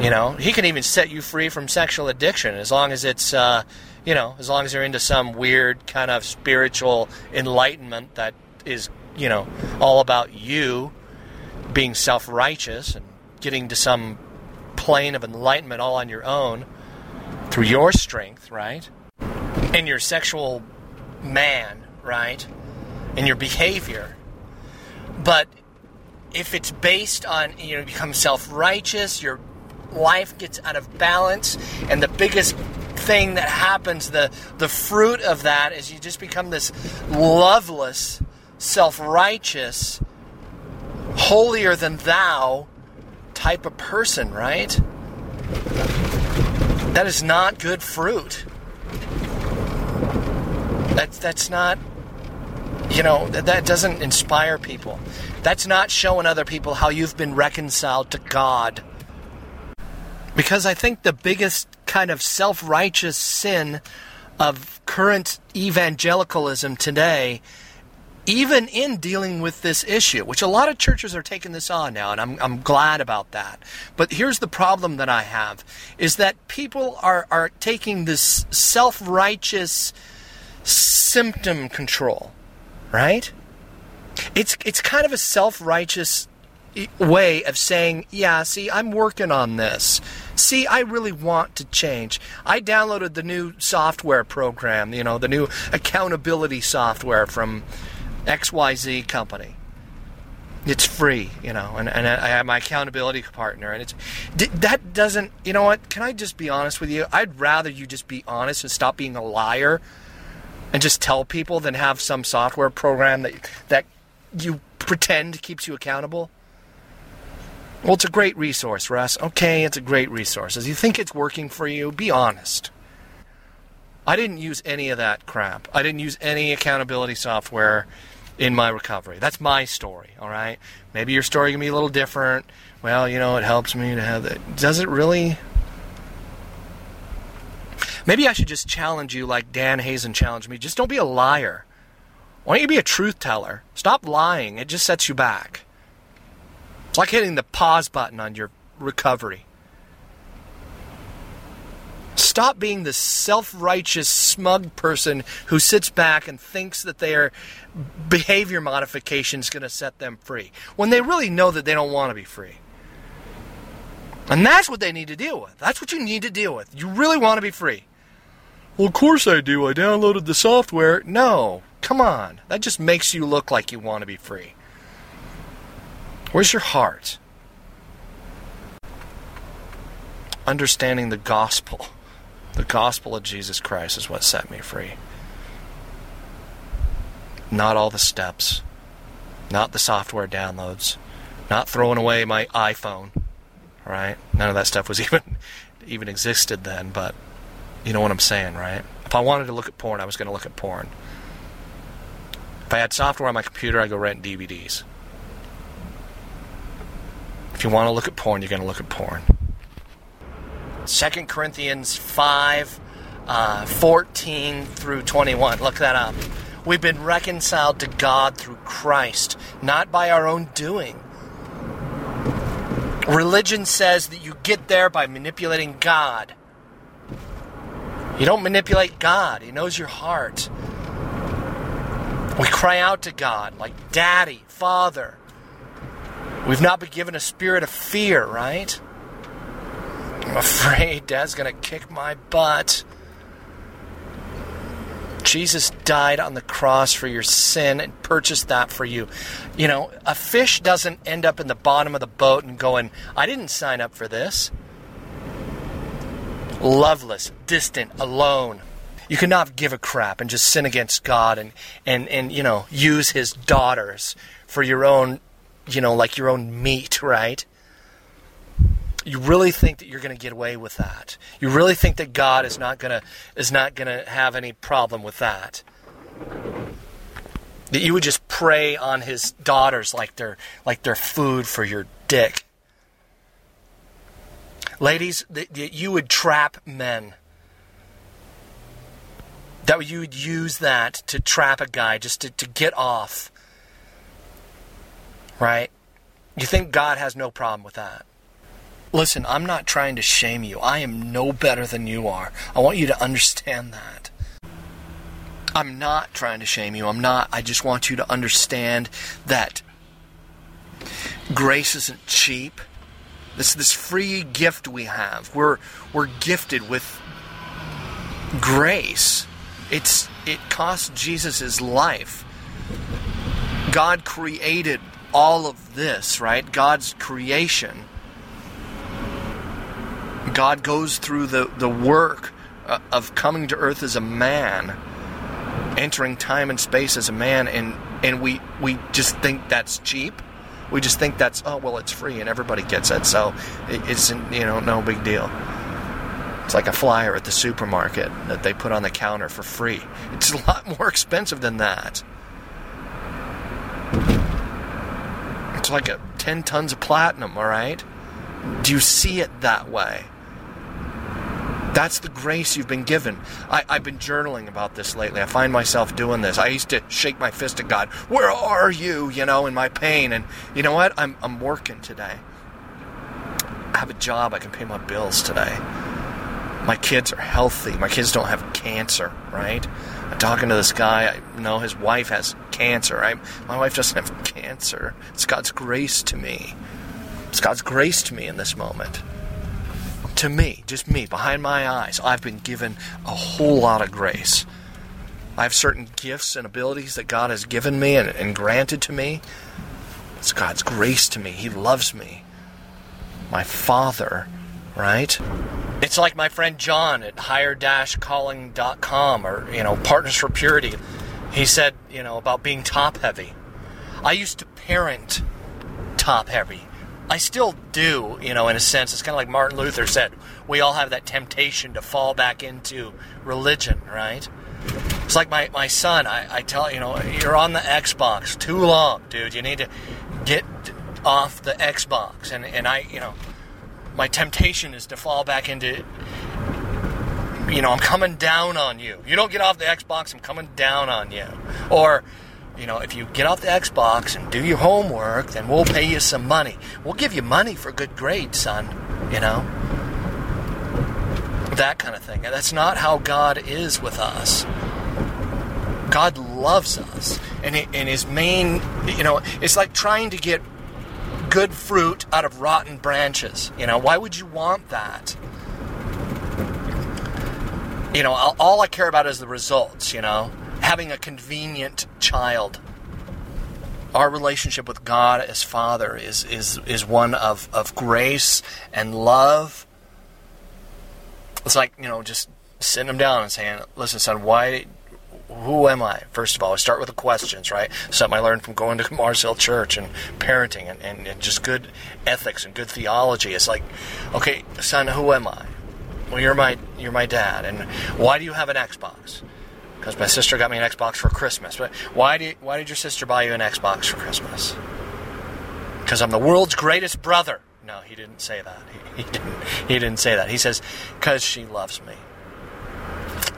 You know, he can even set you free from sexual addiction as long as it's uh, you know, as long as you're into some weird kind of spiritual enlightenment that is, you know, all about you being self righteous and getting to some plane of enlightenment all on your own through your strength, right? In your sexual man, right? In your behavior. But if it's based on, you know, become self righteous, your life gets out of balance, and the biggest thing that happens, the, the fruit of that is you just become this loveless, self righteous holier than thou type of person, right? That is not good fruit. That's that's not you know, that, that doesn't inspire people. That's not showing other people how you've been reconciled to God. Because I think the biggest kind of self righteous sin of current evangelicalism today, even in dealing with this issue, which a lot of churches are taking this on now, and I'm, I'm glad about that. But here's the problem that I have is that people are, are taking this self righteous symptom control, right? It's, it's kind of a self righteous way of saying, yeah, see, I'm working on this. See, I really want to change. I downloaded the new software program, you know, the new accountability software from XYZ company. It's free, you know, and, and I have my accountability partner, and it's that doesn't, you know what? Can I just be honest with you? I'd rather you just be honest and stop being a liar, and just tell people than have some software program that that you pretend keeps you accountable. Well, it's a great resource, Russ. Okay, it's a great resource. As you think it's working for you, be honest. I didn't use any of that crap. I didn't use any accountability software in my recovery. That's my story, all right? Maybe your story can be a little different. Well, you know, it helps me to have that. Does it really? Maybe I should just challenge you like Dan Hazen challenged me. Just don't be a liar. Why don't you be a truth teller? Stop lying. It just sets you back. It's like hitting the pause button on your recovery. Stop being the self righteous, smug person who sits back and thinks that their behavior modification is going to set them free when they really know that they don't want to be free. And that's what they need to deal with. That's what you need to deal with. You really want to be free. Well, of course I do. I downloaded the software. No, come on. That just makes you look like you want to be free. Where's your heart? Understanding the gospel. The gospel of Jesus Christ is what set me free. Not all the steps, not the software downloads, not throwing away my iPhone. Right? None of that stuff was even even existed then, but you know what I'm saying, right? If I wanted to look at porn, I was going to look at porn. If I had software on my computer, I'd go rent DVDs. If you want to look at porn, you're going to look at porn. 2 Corinthians 5 uh, 14 through 21. Look that up. We've been reconciled to God through Christ, not by our own doing. Religion says that you get there by manipulating God. You don't manipulate God, He knows your heart. We cry out to God like Daddy, Father. We've not been given a spirit of fear, right? I'm afraid Dad's going to kick my butt. Jesus died on the cross for your sin and purchased that for you. You know, a fish doesn't end up in the bottom of the boat and going, I didn't sign up for this. Loveless, distant, alone. You cannot give a crap and just sin against God and, and, and you know, use his daughters for your own you know, like your own meat, right? You really think that you're going to get away with that? You really think that God is not going to is not going to have any problem with that? That you would just prey on his daughters like they're like they're food for your dick. Ladies, that you would trap men. That you would use that to trap a guy just to, to get off right? You think God has no problem with that. Listen, I'm not trying to shame you. I am no better than you are. I want you to understand that. I'm not trying to shame you. I'm not. I just want you to understand that grace isn't cheap. This this free gift we have. We're we're gifted with grace. It's it cost Jesus his life. God created all of this, right? God's creation. God goes through the, the work uh, of coming to earth as a man, entering time and space as a man, and, and we, we just think that's cheap. We just think that's oh well, it's free and everybody gets it, so it's you know no big deal. It's like a flyer at the supermarket that they put on the counter for free. It's a lot more expensive than that. It's like a 10 tons of platinum, all right? Do you see it that way? That's the grace you've been given. I, have been journaling about this lately. I find myself doing this. I used to shake my fist at God. Where are you? You know, in my pain. And you know what? I'm, I'm working today. I have a job. I can pay my bills today. My kids are healthy. My kids don't have cancer, right? I'm talking to this guy. I know his wife has cancer. I, my wife doesn't have cancer. It's God's grace to me. It's God's grace to me in this moment. To me, just me, behind my eyes, I've been given a whole lot of grace. I have certain gifts and abilities that God has given me and, and granted to me. It's God's grace to me. He loves me. My Father, right? It's like my friend John at higher-calling.com or, you know, Partners for Purity. He said, you know, about being top heavy. I used to parent top heavy. I still do, you know, in a sense. It's kind of like Martin Luther said. We all have that temptation to fall back into religion, right? It's like my, my son, I, I tell you know, you're on the Xbox too long, dude. You need to get off the Xbox. And, and I, you know, my temptation is to fall back into you know, I'm coming down on you. You don't get off the Xbox, I'm coming down on you. Or, you know, if you get off the Xbox and do your homework, then we'll pay you some money. We'll give you money for good grades, son. You know? That kind of thing. That's not how God is with us. God loves us. And, and his main, you know, it's like trying to get good fruit out of rotten branches. You know, why would you want that? You know, all I care about is the results, you know, having a convenient child. Our relationship with God as Father is, is, is one of, of grace and love. It's like, you know, just sitting him down and saying, listen, son, why who am I? First of all, I start with the questions, right? Something I learned from going to Mars Hill Church and parenting and, and, and, just good ethics and good theology. It's like, okay, son, who am I? Well, you're my you're my dad, and why do you have an Xbox? Because my sister got me an Xbox for Christmas. But why did why did your sister buy you an Xbox for Christmas? Because I'm the world's greatest brother. No, he didn't say that. He, he didn't. He didn't say that. He says because she loves me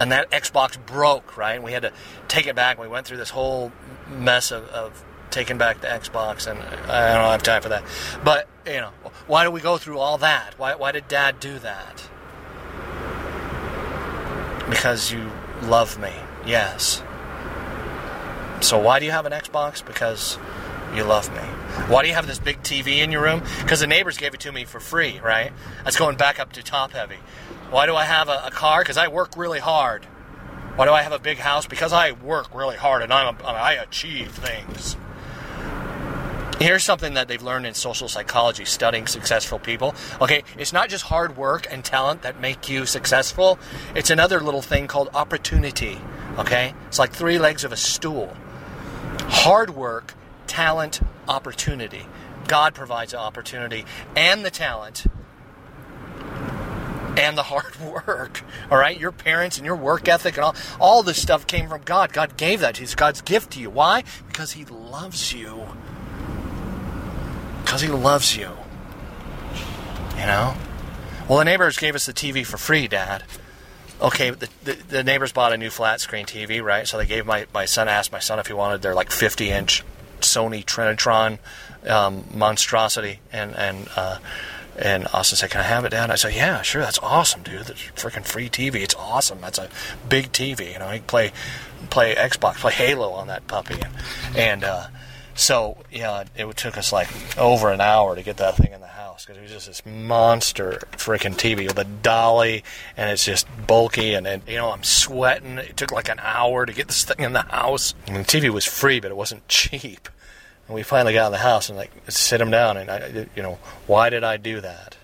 and that Xbox broke, right? We had to take it back. We went through this whole mess of, of taking back the Xbox, and I don't have time for that. But you know, why do we go through all that? Why why did Dad do that? Because you love me, yes. So why do you have an Xbox? Because you love me. Why do you have this big TV in your room? Because the neighbors gave it to me for free, right? That's going back up to top heavy. Why do I have a, a car? Because I work really hard. Why do I have a big house? Because I work really hard and I'm a, I achieve things. Here's something that they've learned in social psychology, studying successful people. Okay, it's not just hard work and talent that make you successful. It's another little thing called opportunity. Okay, it's like three legs of a stool. Hard work, talent, opportunity. God provides the opportunity and the talent and the hard work. All right, your parents and your work ethic and all all this stuff came from God. God gave that. He's God's gift to you. Why? Because He loves you. Because He loves you. You know. Well, the neighbors gave us the TV for free, Dad. Okay, the, the, the neighbors bought a new flat screen TV, right? So they gave my, my son, asked my son if he wanted their like 50 inch Sony Trinitron um, monstrosity, and and uh, and Austin said, "Can I have it, Dad?" I said, "Yeah, sure. That's awesome, dude. That's freaking free TV. It's awesome. That's a big TV. You know, you can play play Xbox, play Halo on that puppy." And, and uh, so, yeah, it took us like over an hour to get that thing in the house because it was just this monster freaking TV with a dolly, and it's just bulky, and, and you know, I'm sweating. It took like an hour to get this thing in the house. The TV was free, but it wasn't cheap. And we finally got in the house and like sit him down and I, you know, why did I do that?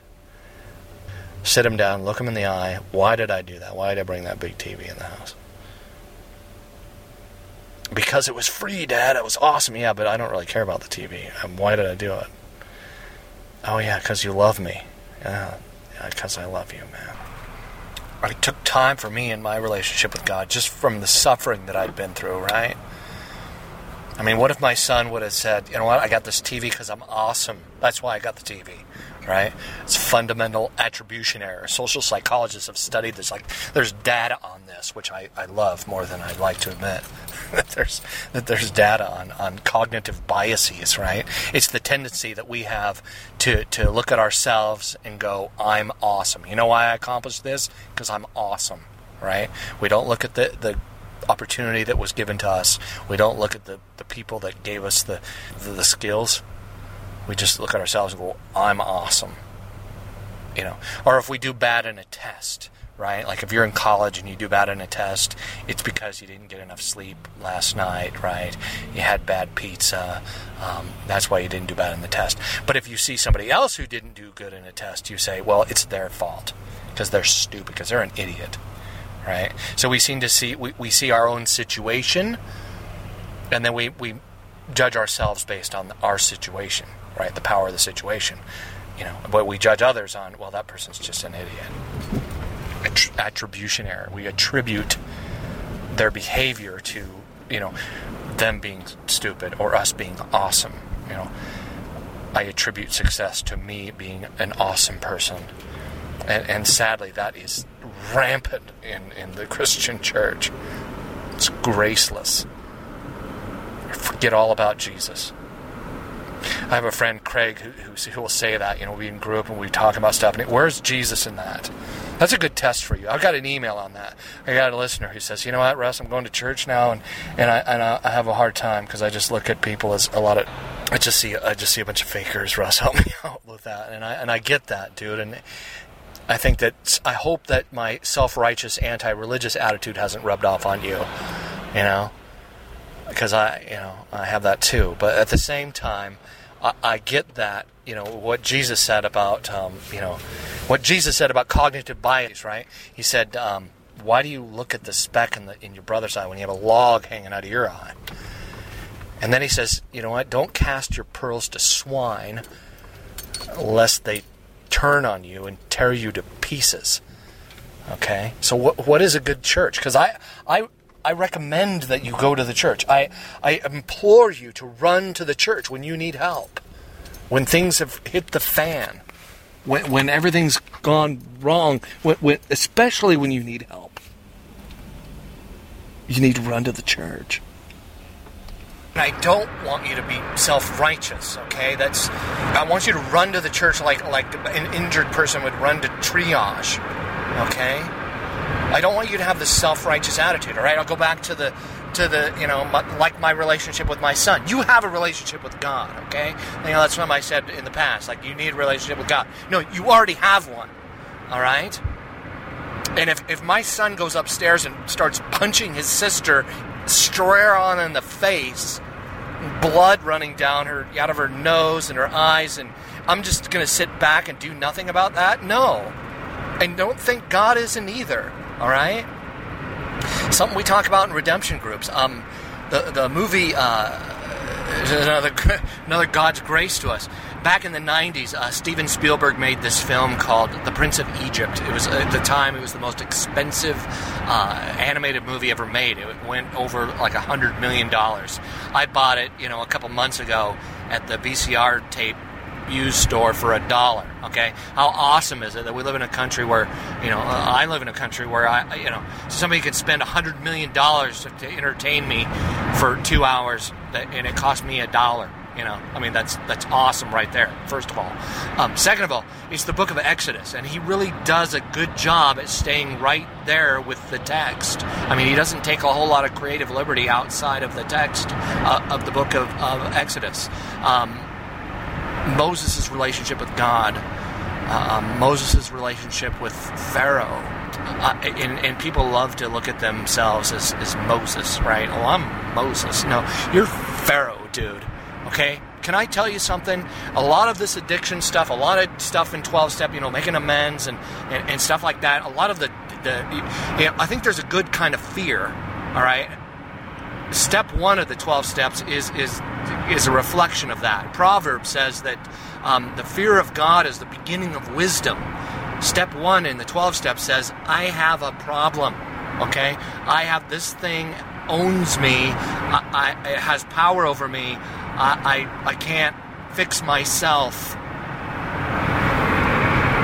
Sit him down, look him in the eye. Why did I do that? Why did I bring that big TV in the house? Because it was free, Dad. It was awesome. Yeah, but I don't really care about the TV. Um, why did I do it? Oh, yeah, because you love me. Yeah, because I love you, man. It took time for me in my relationship with God just from the suffering that I'd been through, right? I mean, what if my son would have said, you know what, I got this TV because I'm awesome. That's why I got the TV, right? It's fundamental attribution error. Social psychologists have studied this. Like, there's data on this, which I, I love more than I'd like to admit. that there's that there's data on, on cognitive biases, right? It's the tendency that we have to, to look at ourselves and go, I'm awesome. You know why I accomplished this? Because I'm awesome, right? We don't look at the, the opportunity that was given to us. We don't look at the, the people that gave us the, the, the skills. We just look at ourselves and go, I'm awesome. You know, or if we do bad in a test, right? Like if you're in college and you do bad in a test, it's because you didn't get enough sleep last night, right? You had bad pizza. Um, that's why you didn't do bad in the test. But if you see somebody else who didn't do good in a test, you say, well, it's their fault because they're stupid, because they're an idiot right? So we seem to see we, we see our own situation, and then we we judge ourselves based on our situation, right? The power of the situation, you know. But we judge others on well, that person's just an idiot. attribution error. We attribute their behavior to you know them being stupid or us being awesome. You know, I attribute success to me being an awesome person, and, and sadly, that is rampant in, in the Christian church. It's graceless. Forget all about Jesus. I have a friend, Craig, who, who, will say that. You know, we grew up and we talk about stuff, and where's Jesus in that? That's a good test for you. I got an email on that. I got a listener who says, "You know what, Russ? I'm going to church now, and and I and I have a hard time because I just look at people as a lot of I just see I just see a bunch of fakers. Russ, help me out with that, and I and I get that, dude. And I think that I hope that my self-righteous, anti-religious attitude hasn't rubbed off on you, you know, because I, you know, I have that too. But at the same time, I, I get that, you know, what Jesus said about, um, you know, what Jesus said about cognitive bias, right? He said, um, "Why do you look at the speck in the in your brother's eye when you have a log hanging out of your eye?" And then he says, "You know what? Don't cast your pearls to swine, lest they turn on you and tear you to pieces. Okay? So what what is a good church? Cuz I I I recommend that you go to the church. I I implore you to run to the church when you need help. When things have hit the fan. When when everything's gone wrong, when, when especially when you need help. You need to run to the church. I don't want you to be self-righteous, okay? That's I want you to run to the church like like an injured person would run to triage, okay? I don't want you to have this self-righteous attitude, all right? I'll go back to the to the, you know, my, like my relationship with my son. You have a relationship with God, okay? You know, that's what I said in the past. Like, you need a relationship with God. No, you already have one, all right? And if, if my son goes upstairs and starts punching his sister straight on in the face, blood running down her out of her nose and her eyes and I'm just going to sit back and do nothing about that? No. And don't think God isn't either, all right? Something we talk about in redemption groups. Um the the movie uh another another God's grace to us back in the 90s, uh, Steven Spielberg made this film called The Prince of Egypt. It was, at the time, it was the most expensive uh, animated movie ever made. It went over like a $100 million. I bought it, you know, a couple months ago at the VCR tape used store for a dollar. Okay, how awesome is it that we live in a country where, you know, uh, I live in a country where I, you know, somebody could spend a hundred million dollars to entertain me for two hours, and it cost me a dollar. You know, I mean, that's that's awesome right there. First of all, um, second of all, it's the book of Exodus, and he really does a good job at staying right there with the text. I mean, he doesn't take a whole lot of creative liberty outside of the text uh, of the book of, of Exodus. Um, Moses' relationship with God, uh, Moses' relationship with Pharaoh. Uh, and, and, people love to look at themselves as, as Moses, right? Oh, I'm Moses. No, you're Pharaoh, dude. Okay? Can I tell you something? A lot of this addiction stuff, a lot of stuff in 12 step, you know, making amends and, and, and stuff like that, a lot of the, the you know, I think there's a good kind of fear, all right? step one of the 12 steps is is is a reflection of that. Proverb says that um, the fear of God is the beginning of wisdom. Step one in the 12 steps says, I have a problem. Okay? I have this thing owns me. I, I, it has power over me. I, I, I can't fix myself.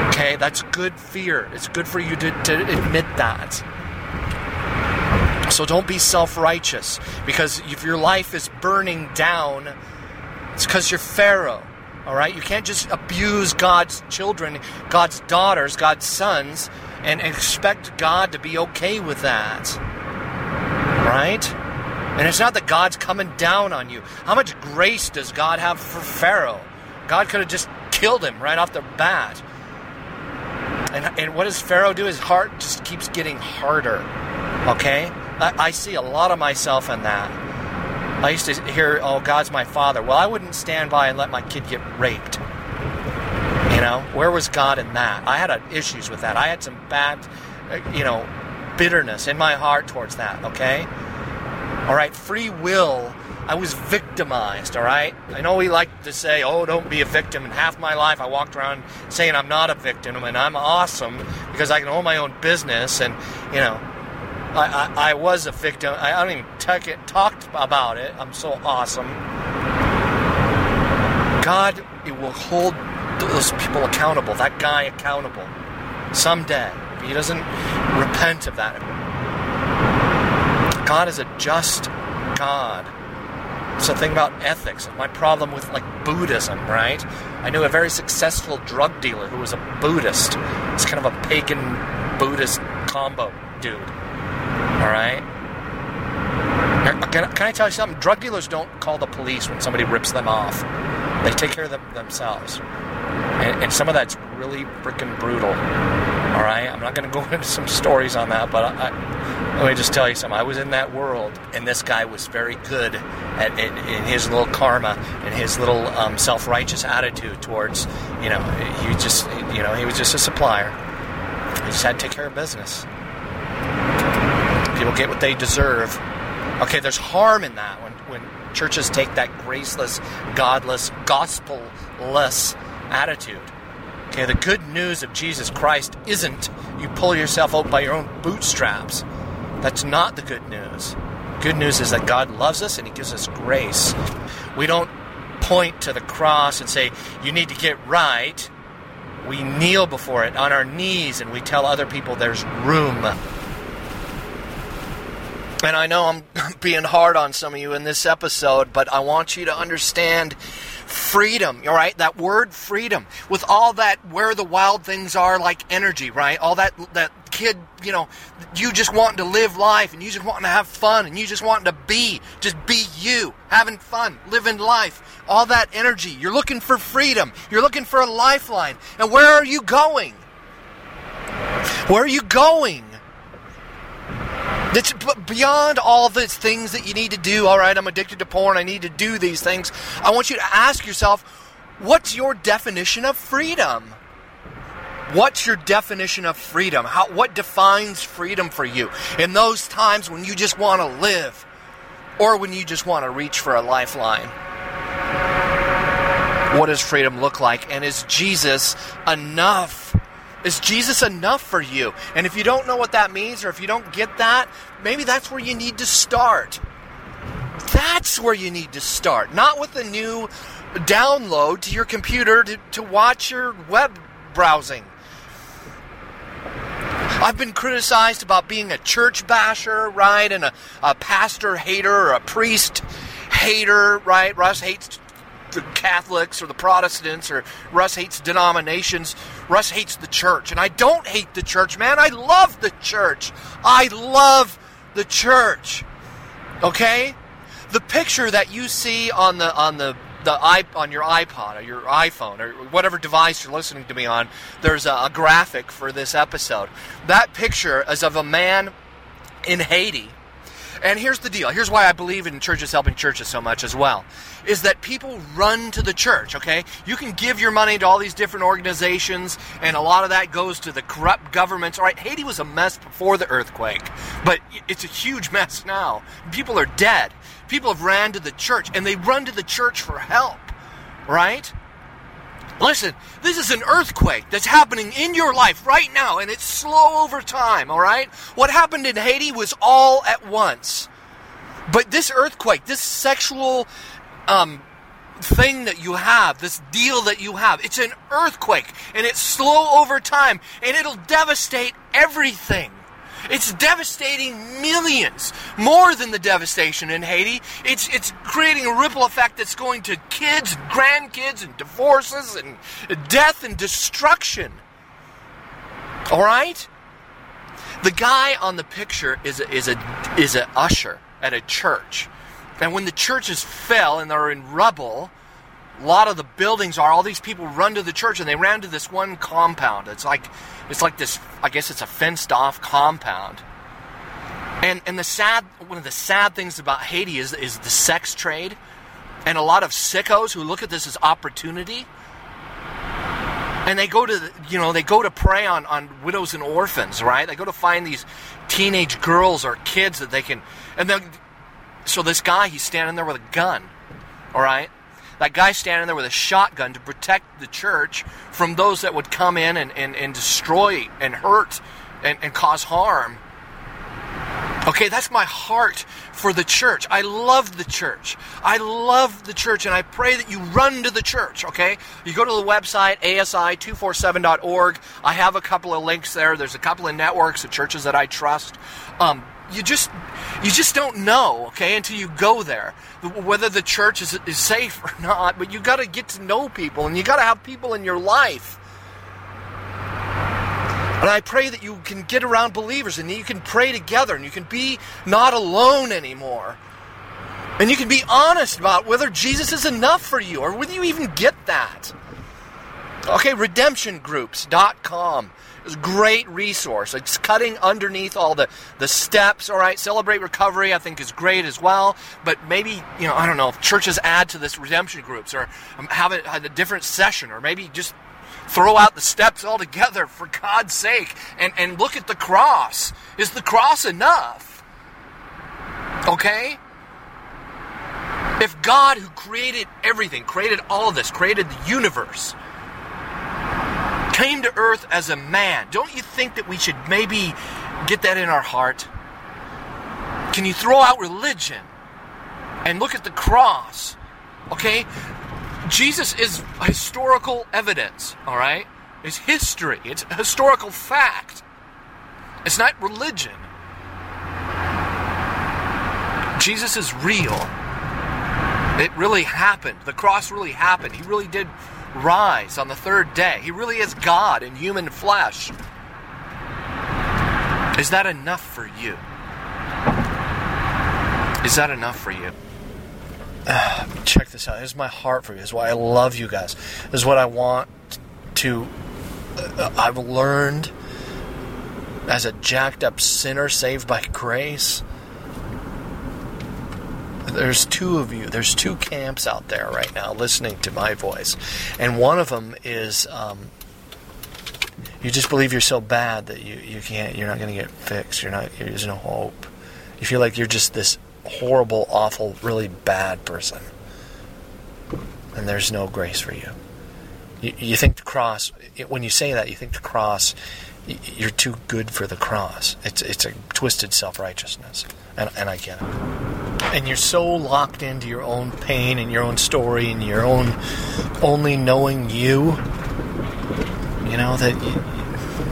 Okay? That's good fear. It's good for you to, to admit that. So don't be self righteous because if your life is burning down, it's because you're Pharaoh. All right? You can't just abuse God's children, God's daughters, God's sons, and expect God to be okay with that. Right? And it's not that God's coming down on you. How much grace does God have for Pharaoh? God could have just killed him right off the bat. And, and what does Pharaoh do? His heart just keeps getting harder. Okay? I, I see a lot of myself in that. I used to hear, oh, God's my father. Well, I wouldn't stand by and let my kid get raped. You know, where was God in that? I had uh, issues with that. I had some bad, uh, you know, bitterness in my heart towards that, okay? All right, free will. I was victimized, all right? I know we like to say, oh, don't be a victim. And half my life I walked around saying I'm not a victim and I'm awesome because I can own my own business and, you know, I, I, I was a victim. I, I don't even talk, it, talked about it. I'm so awesome. God it will hold those people accountable, that guy accountable, someday. If he doesn't repent of that. God is a just God. So think about ethics. My problem with like Buddhism, right? I knew a very successful drug dealer who was a Buddhist. It's kind of a pagan Buddhist combo dude. All right. Can, can I tell you something? Drug dealers don't call the police when somebody rips them off. They take care of them themselves. And, and some of that's really freaking brutal. All right. I'm not going to go into some stories on that, but I, I, let me just tell you something. I was in that world, and this guy was very good at, at in his little karma and his little um, self-righteous attitude towards, you know, he just, you know, he was just a supplier. He just had to take care of business. People get what they deserve. Okay, there's harm in that when churches take that graceless, godless, gospel-less attitude. Okay, the good news of Jesus Christ isn't you pull yourself out by your own bootstraps. That's not the good news. Good news is that God loves us and He gives us grace. We don't point to the cross and say, you need to get right. We kneel before it on our knees and we tell other people there's room. And I know I'm being hard on some of you in this episode, but I want you to understand freedom, all right? That word freedom. With all that where the wild things are like energy, right? All that that kid, you know, you just wanting to live life and you just wanting to have fun and you just wanting to be, just be you, having fun, living life. All that energy. You're looking for freedom. You're looking for a lifeline. And where are you going? Where are you going? That's beyond all the things that you need to do. All right, I'm addicted to porn. I need to do these things. I want you to ask yourself, what's your definition of freedom? What's your definition of freedom? How, what defines freedom for you? In those times when you just want to live or when you just want to reach for a lifeline. What does freedom look like? And is Jesus enough? Is Jesus enough for you? And if you don't know what that means, or if you don't get that, maybe that's where you need to start. That's where you need to start. Not with a new download to your computer to, to watch your web browsing. I've been criticized about being a church basher, right? And a, a pastor hater or a priest hater, right? Russ hates the Catholics or the Protestants or Russ hates denominations. Russ hates the church. And I don't hate the church, man. I love the church. I love the church. Okay? The picture that you see on the on the the on your iPod or your iPhone or whatever device you're listening to me on, there's a, a graphic for this episode. That picture is of a man in Haiti And here's the deal. Here's why I believe in churches helping churches so much as well. Is that people run to the church, okay? You can give your money to all these different organizations, and a lot of that goes to the corrupt governments. All right, Haiti was a mess before the earthquake, but it's a huge mess now. People are dead. People have ran to the church, and they run to the church for help, right? Listen, this is an earthquake that's happening in your life right now, and it's slow over time, all right? What happened in Haiti was all at once. But this earthquake, this sexual um, thing that you have, this deal that you have, it's an earthquake, and it's slow over time, and it'll devastate everything. It's devastating millions, more than the devastation in Haiti. It's it's creating a ripple effect that's going to kids, and grandkids, and divorces, and death and destruction. All right. The guy on the picture is a, is a is a usher at a church, and when the churches fell and they're in rubble, a lot of the buildings are all these people run to the church and they ran to this one compound. It's like it's like this i guess it's a fenced off compound. And and the sad one of the sad things about haiti is is the sex trade. And a lot of sickos who look at this as opportunity. And they go to you know they go to prey on, on widows and orphans right? They go to find these teenage girls or kids that they can and then so this guy he's standing there with a gun all right that guy standing there with a shotgun to protect the church from those that would come in and, and, and destroy and hurt and, and cause harm. Okay, that's my heart for the church. I love the church. I love the church, and I pray that you run to the church, okay? You go to the website, asi247.org. I have a couple of links there. There's a couple of networks of churches that I trust. Um, you just you just don't know okay until you go there whether the church is, is safe or not but you got to get to know people and you got to have people in your life and I pray that you can get around believers and you can pray together and you can be not alone anymore. And you can be honest about whether Jesus is enough for you or whether you even get that. Okay, redemptiongroups.com it's a great resource. It's cutting underneath all the, the steps. All right, Celebrate Recovery, I think, is great as well. But maybe, you know, I don't know, if churches add to this redemption groups or um, have a, have a different session or maybe just throw out the steps altogether for God's sake and, and look at the cross. Is the cross enough? Okay? If God, who created everything, created all of this, created the universe, came to earth as a man. Don't you think that we should maybe get that in our heart? Can you throw out religion and look at the cross? Okay? Jesus is historical evidence, all right? It's history, it's historical fact. It's not religion. Jesus is real. It really happened. The cross really happened. He really did rise on the third day. He really is God in human flesh. Is that enough for you? Is that enough for you? Uh, check this out. This is my heart for you. This is why I love you guys. This is what I want to. Uh, I've learned as a jacked up sinner saved by grace there's two of you. There's two camps out there right now listening to my voice, and one of them is um, you just believe you're so bad that you, you can't. You're not going to get fixed. You're not. There's no hope. You feel like you're just this horrible, awful, really bad person, and there's no grace for you. You, you think the cross. When you say that, you think the cross. You're too good for the cross. It's it's a twisted self righteousness, and and I get it. And you're so locked into your own pain and your own story and your own only knowing you you know that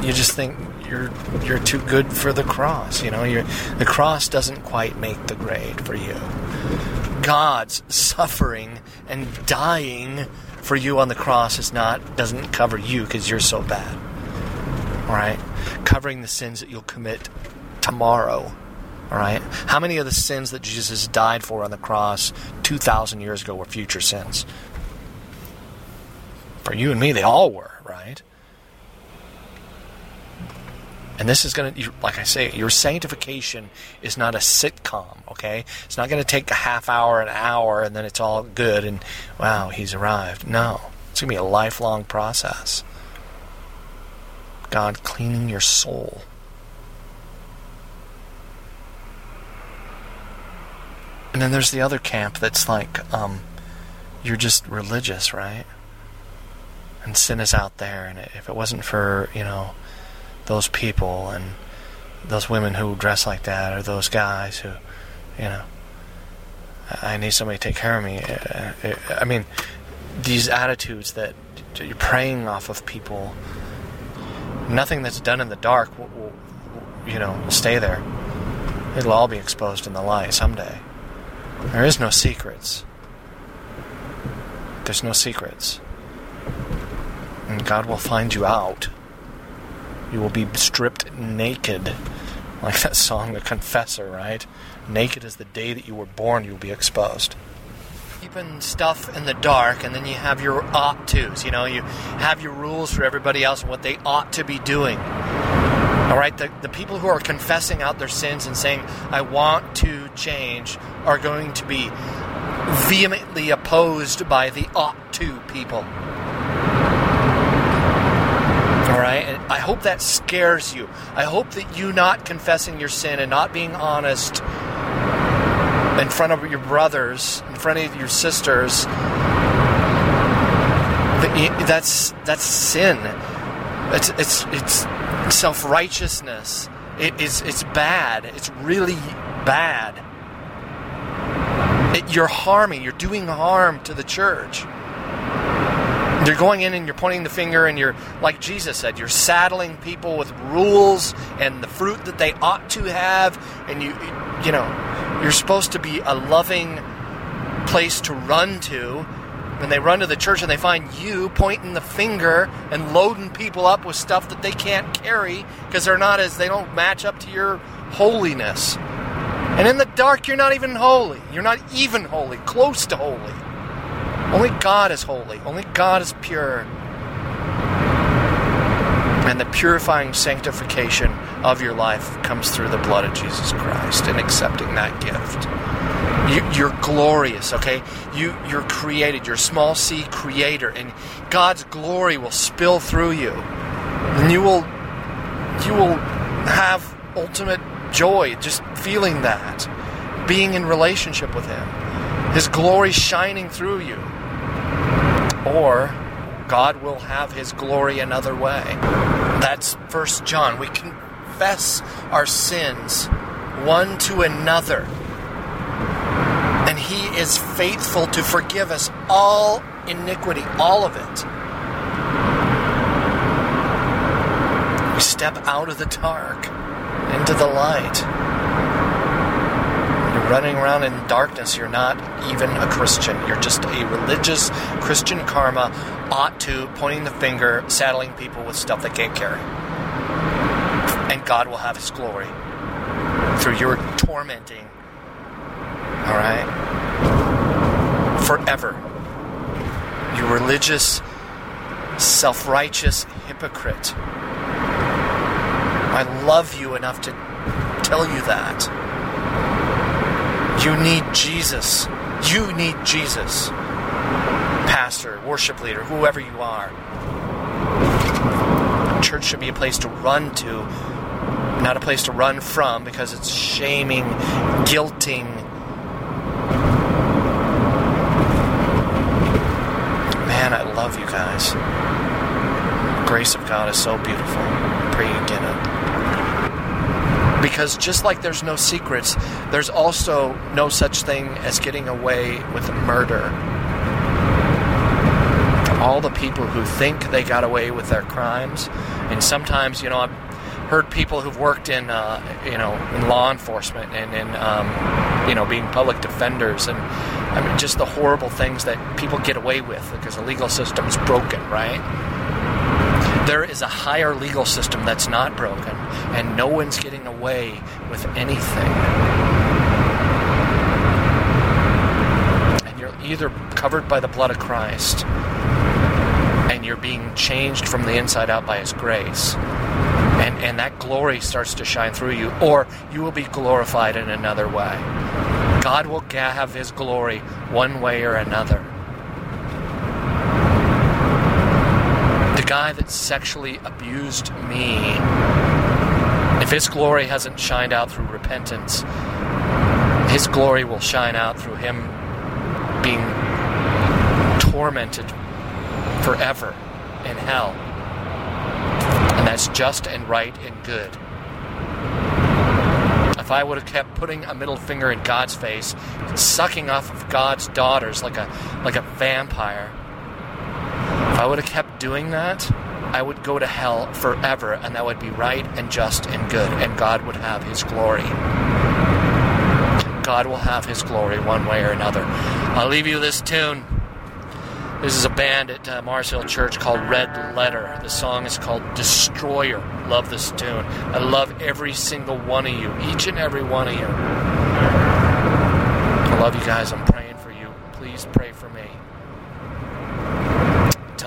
you, you just think you're you're too good for the cross. You know you the cross doesn't quite make the grade for you. God's suffering and dying for you on the cross is not doesn't cover you because you're so bad right covering the sins that you'll commit tomorrow all right? How many of the sins that Jesus died for on the cross 2,000 years ago were future sins? For you and me, they all were, right? And this is going to, like I say, your sanctification is not a sitcom, okay? It's not going to take a half hour, an hour, and then it's all good and, wow, he's arrived. No. It's going to be a lifelong process. God cleaning your soul. And then there's the other camp that's like, um, you're just religious, right? And sin is out there, and if it wasn't for, you know, those people and those women who dress like that, or those guys who, you know, I need somebody to take care of me. Uh, uh, I mean, these attitudes that you're preying off of people, nothing that's done in the dark will, will you know, will stay there. It'll all be exposed in the light someday. There is no secrets. There's no secrets. And God will find you out. You will be stripped naked. Like that song, The Confessor, right? Naked as the day that you were born, you'll be exposed. Keeping stuff in the dark, and then you have your ought tos. You know, you have your rules for everybody else and what they ought to be doing. All right, the, the people who are confessing out their sins and saying, I want to change, are going to be vehemently opposed by the ought to people. All right, and I hope that scares you. I hope that you not confessing your sin and not being honest in front of your brothers, in front of your sisters, that's that's sin. It's it's it's self righteousness. It is it's bad. It's really bad. It, you're harming. You're doing harm to the church. You're going in and you're pointing the finger and you're like Jesus said. You're saddling people with rules and the fruit that they ought to have, and you you know you're supposed to be a loving place to run to when they run to the church and they find you pointing the finger and loading people up with stuff that they can't carry because they're not as they don't match up to your holiness. And in the dark, you're not even holy. You're not even holy, close to holy. Only God is holy. Only God is pure. And the purifying sanctification of your life comes through the blood of Jesus Christ and accepting that gift. You, are glorious, okay? You, you're created. You're small c creator, and God's glory will spill through you, and you will, you will have ultimate joy just feeling that, being in relationship with Him, His glory shining through you, or God will have His glory another way. That's First John. We confess our sins one to another and He is faithful to forgive us all iniquity, all of it. We step out of the dark into the light. Running around in darkness, you're not even a Christian. You're just a religious Christian karma, ought to, pointing the finger, saddling people with stuff they can't carry. And God will have His glory through your tormenting all right? Forever. You religious, self righteous hypocrite. I love you enough to tell you that. You need Jesus. You need Jesus. Pastor, worship leader, whoever you are. Church should be a place to run to, not a place to run from because it's shaming, guilting, Man, I love you guys. grace of God is so beautiful. Pray you get it. Because just like there's no secrets, there's also no such thing as getting away with murder. All the people who think they got away with their crimes, and sometimes, you know, I've heard people who've worked in, uh, you know, in law enforcement and in, um, you know, being public defenders and I mean, just the horrible things that people get away with because the legal system's broken, right? There is a higher legal system that's not broken, and no one's getting away with anything. And you're either covered by the blood of Christ, and you're being changed from the inside out by His grace, And, and that glory starts to shine through you, or you will be glorified in another way. God will have his glory one way or another. Guy that sexually abused me, if his glory hasn't shined out through repentance, his glory will shine out through him being tormented forever in hell. And that's just and right and good. If I would have kept putting a middle finger in God's face, sucking off of God's daughters like a like a vampire, I would have kept doing that, I would go to hell forever, and that would be right and just and good, and God would have His glory. God will have His glory one way or another. I'll leave you this tune. This is a band at uh, Mars Hill Church called Red Letter. The song is called Destroyer. Love this tune. I love every single one of you, each and every one of you. I love you guys. I'm praying for you. Please pray for me.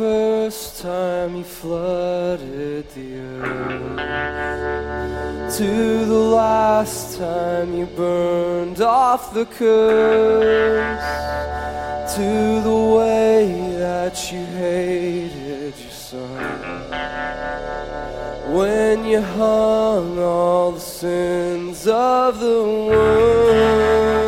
First time you flooded the earth. To the last time you burned off the curse. To the way that you hated your son. When you hung all the sins of the world.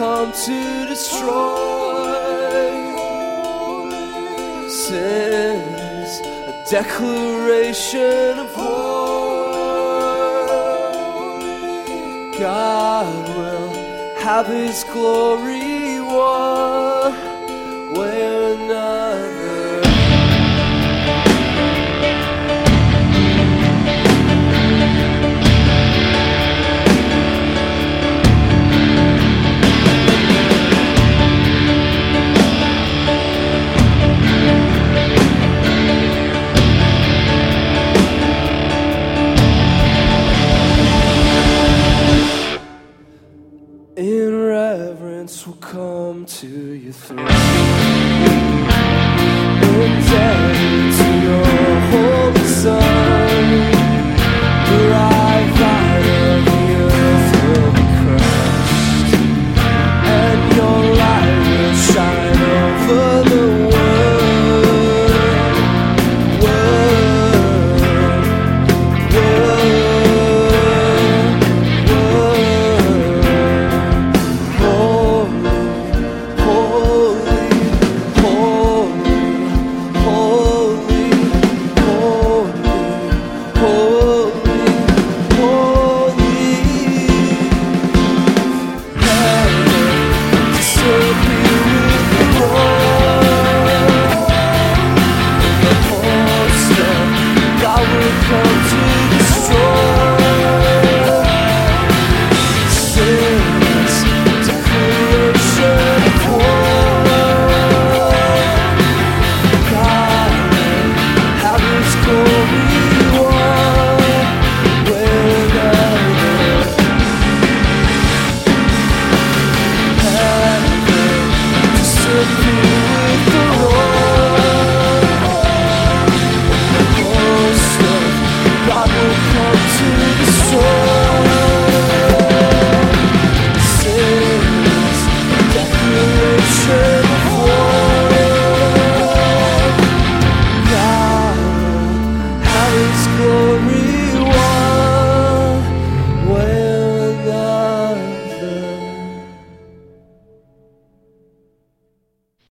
Come to destroy. Sin is a declaration of war. God will have his glory won.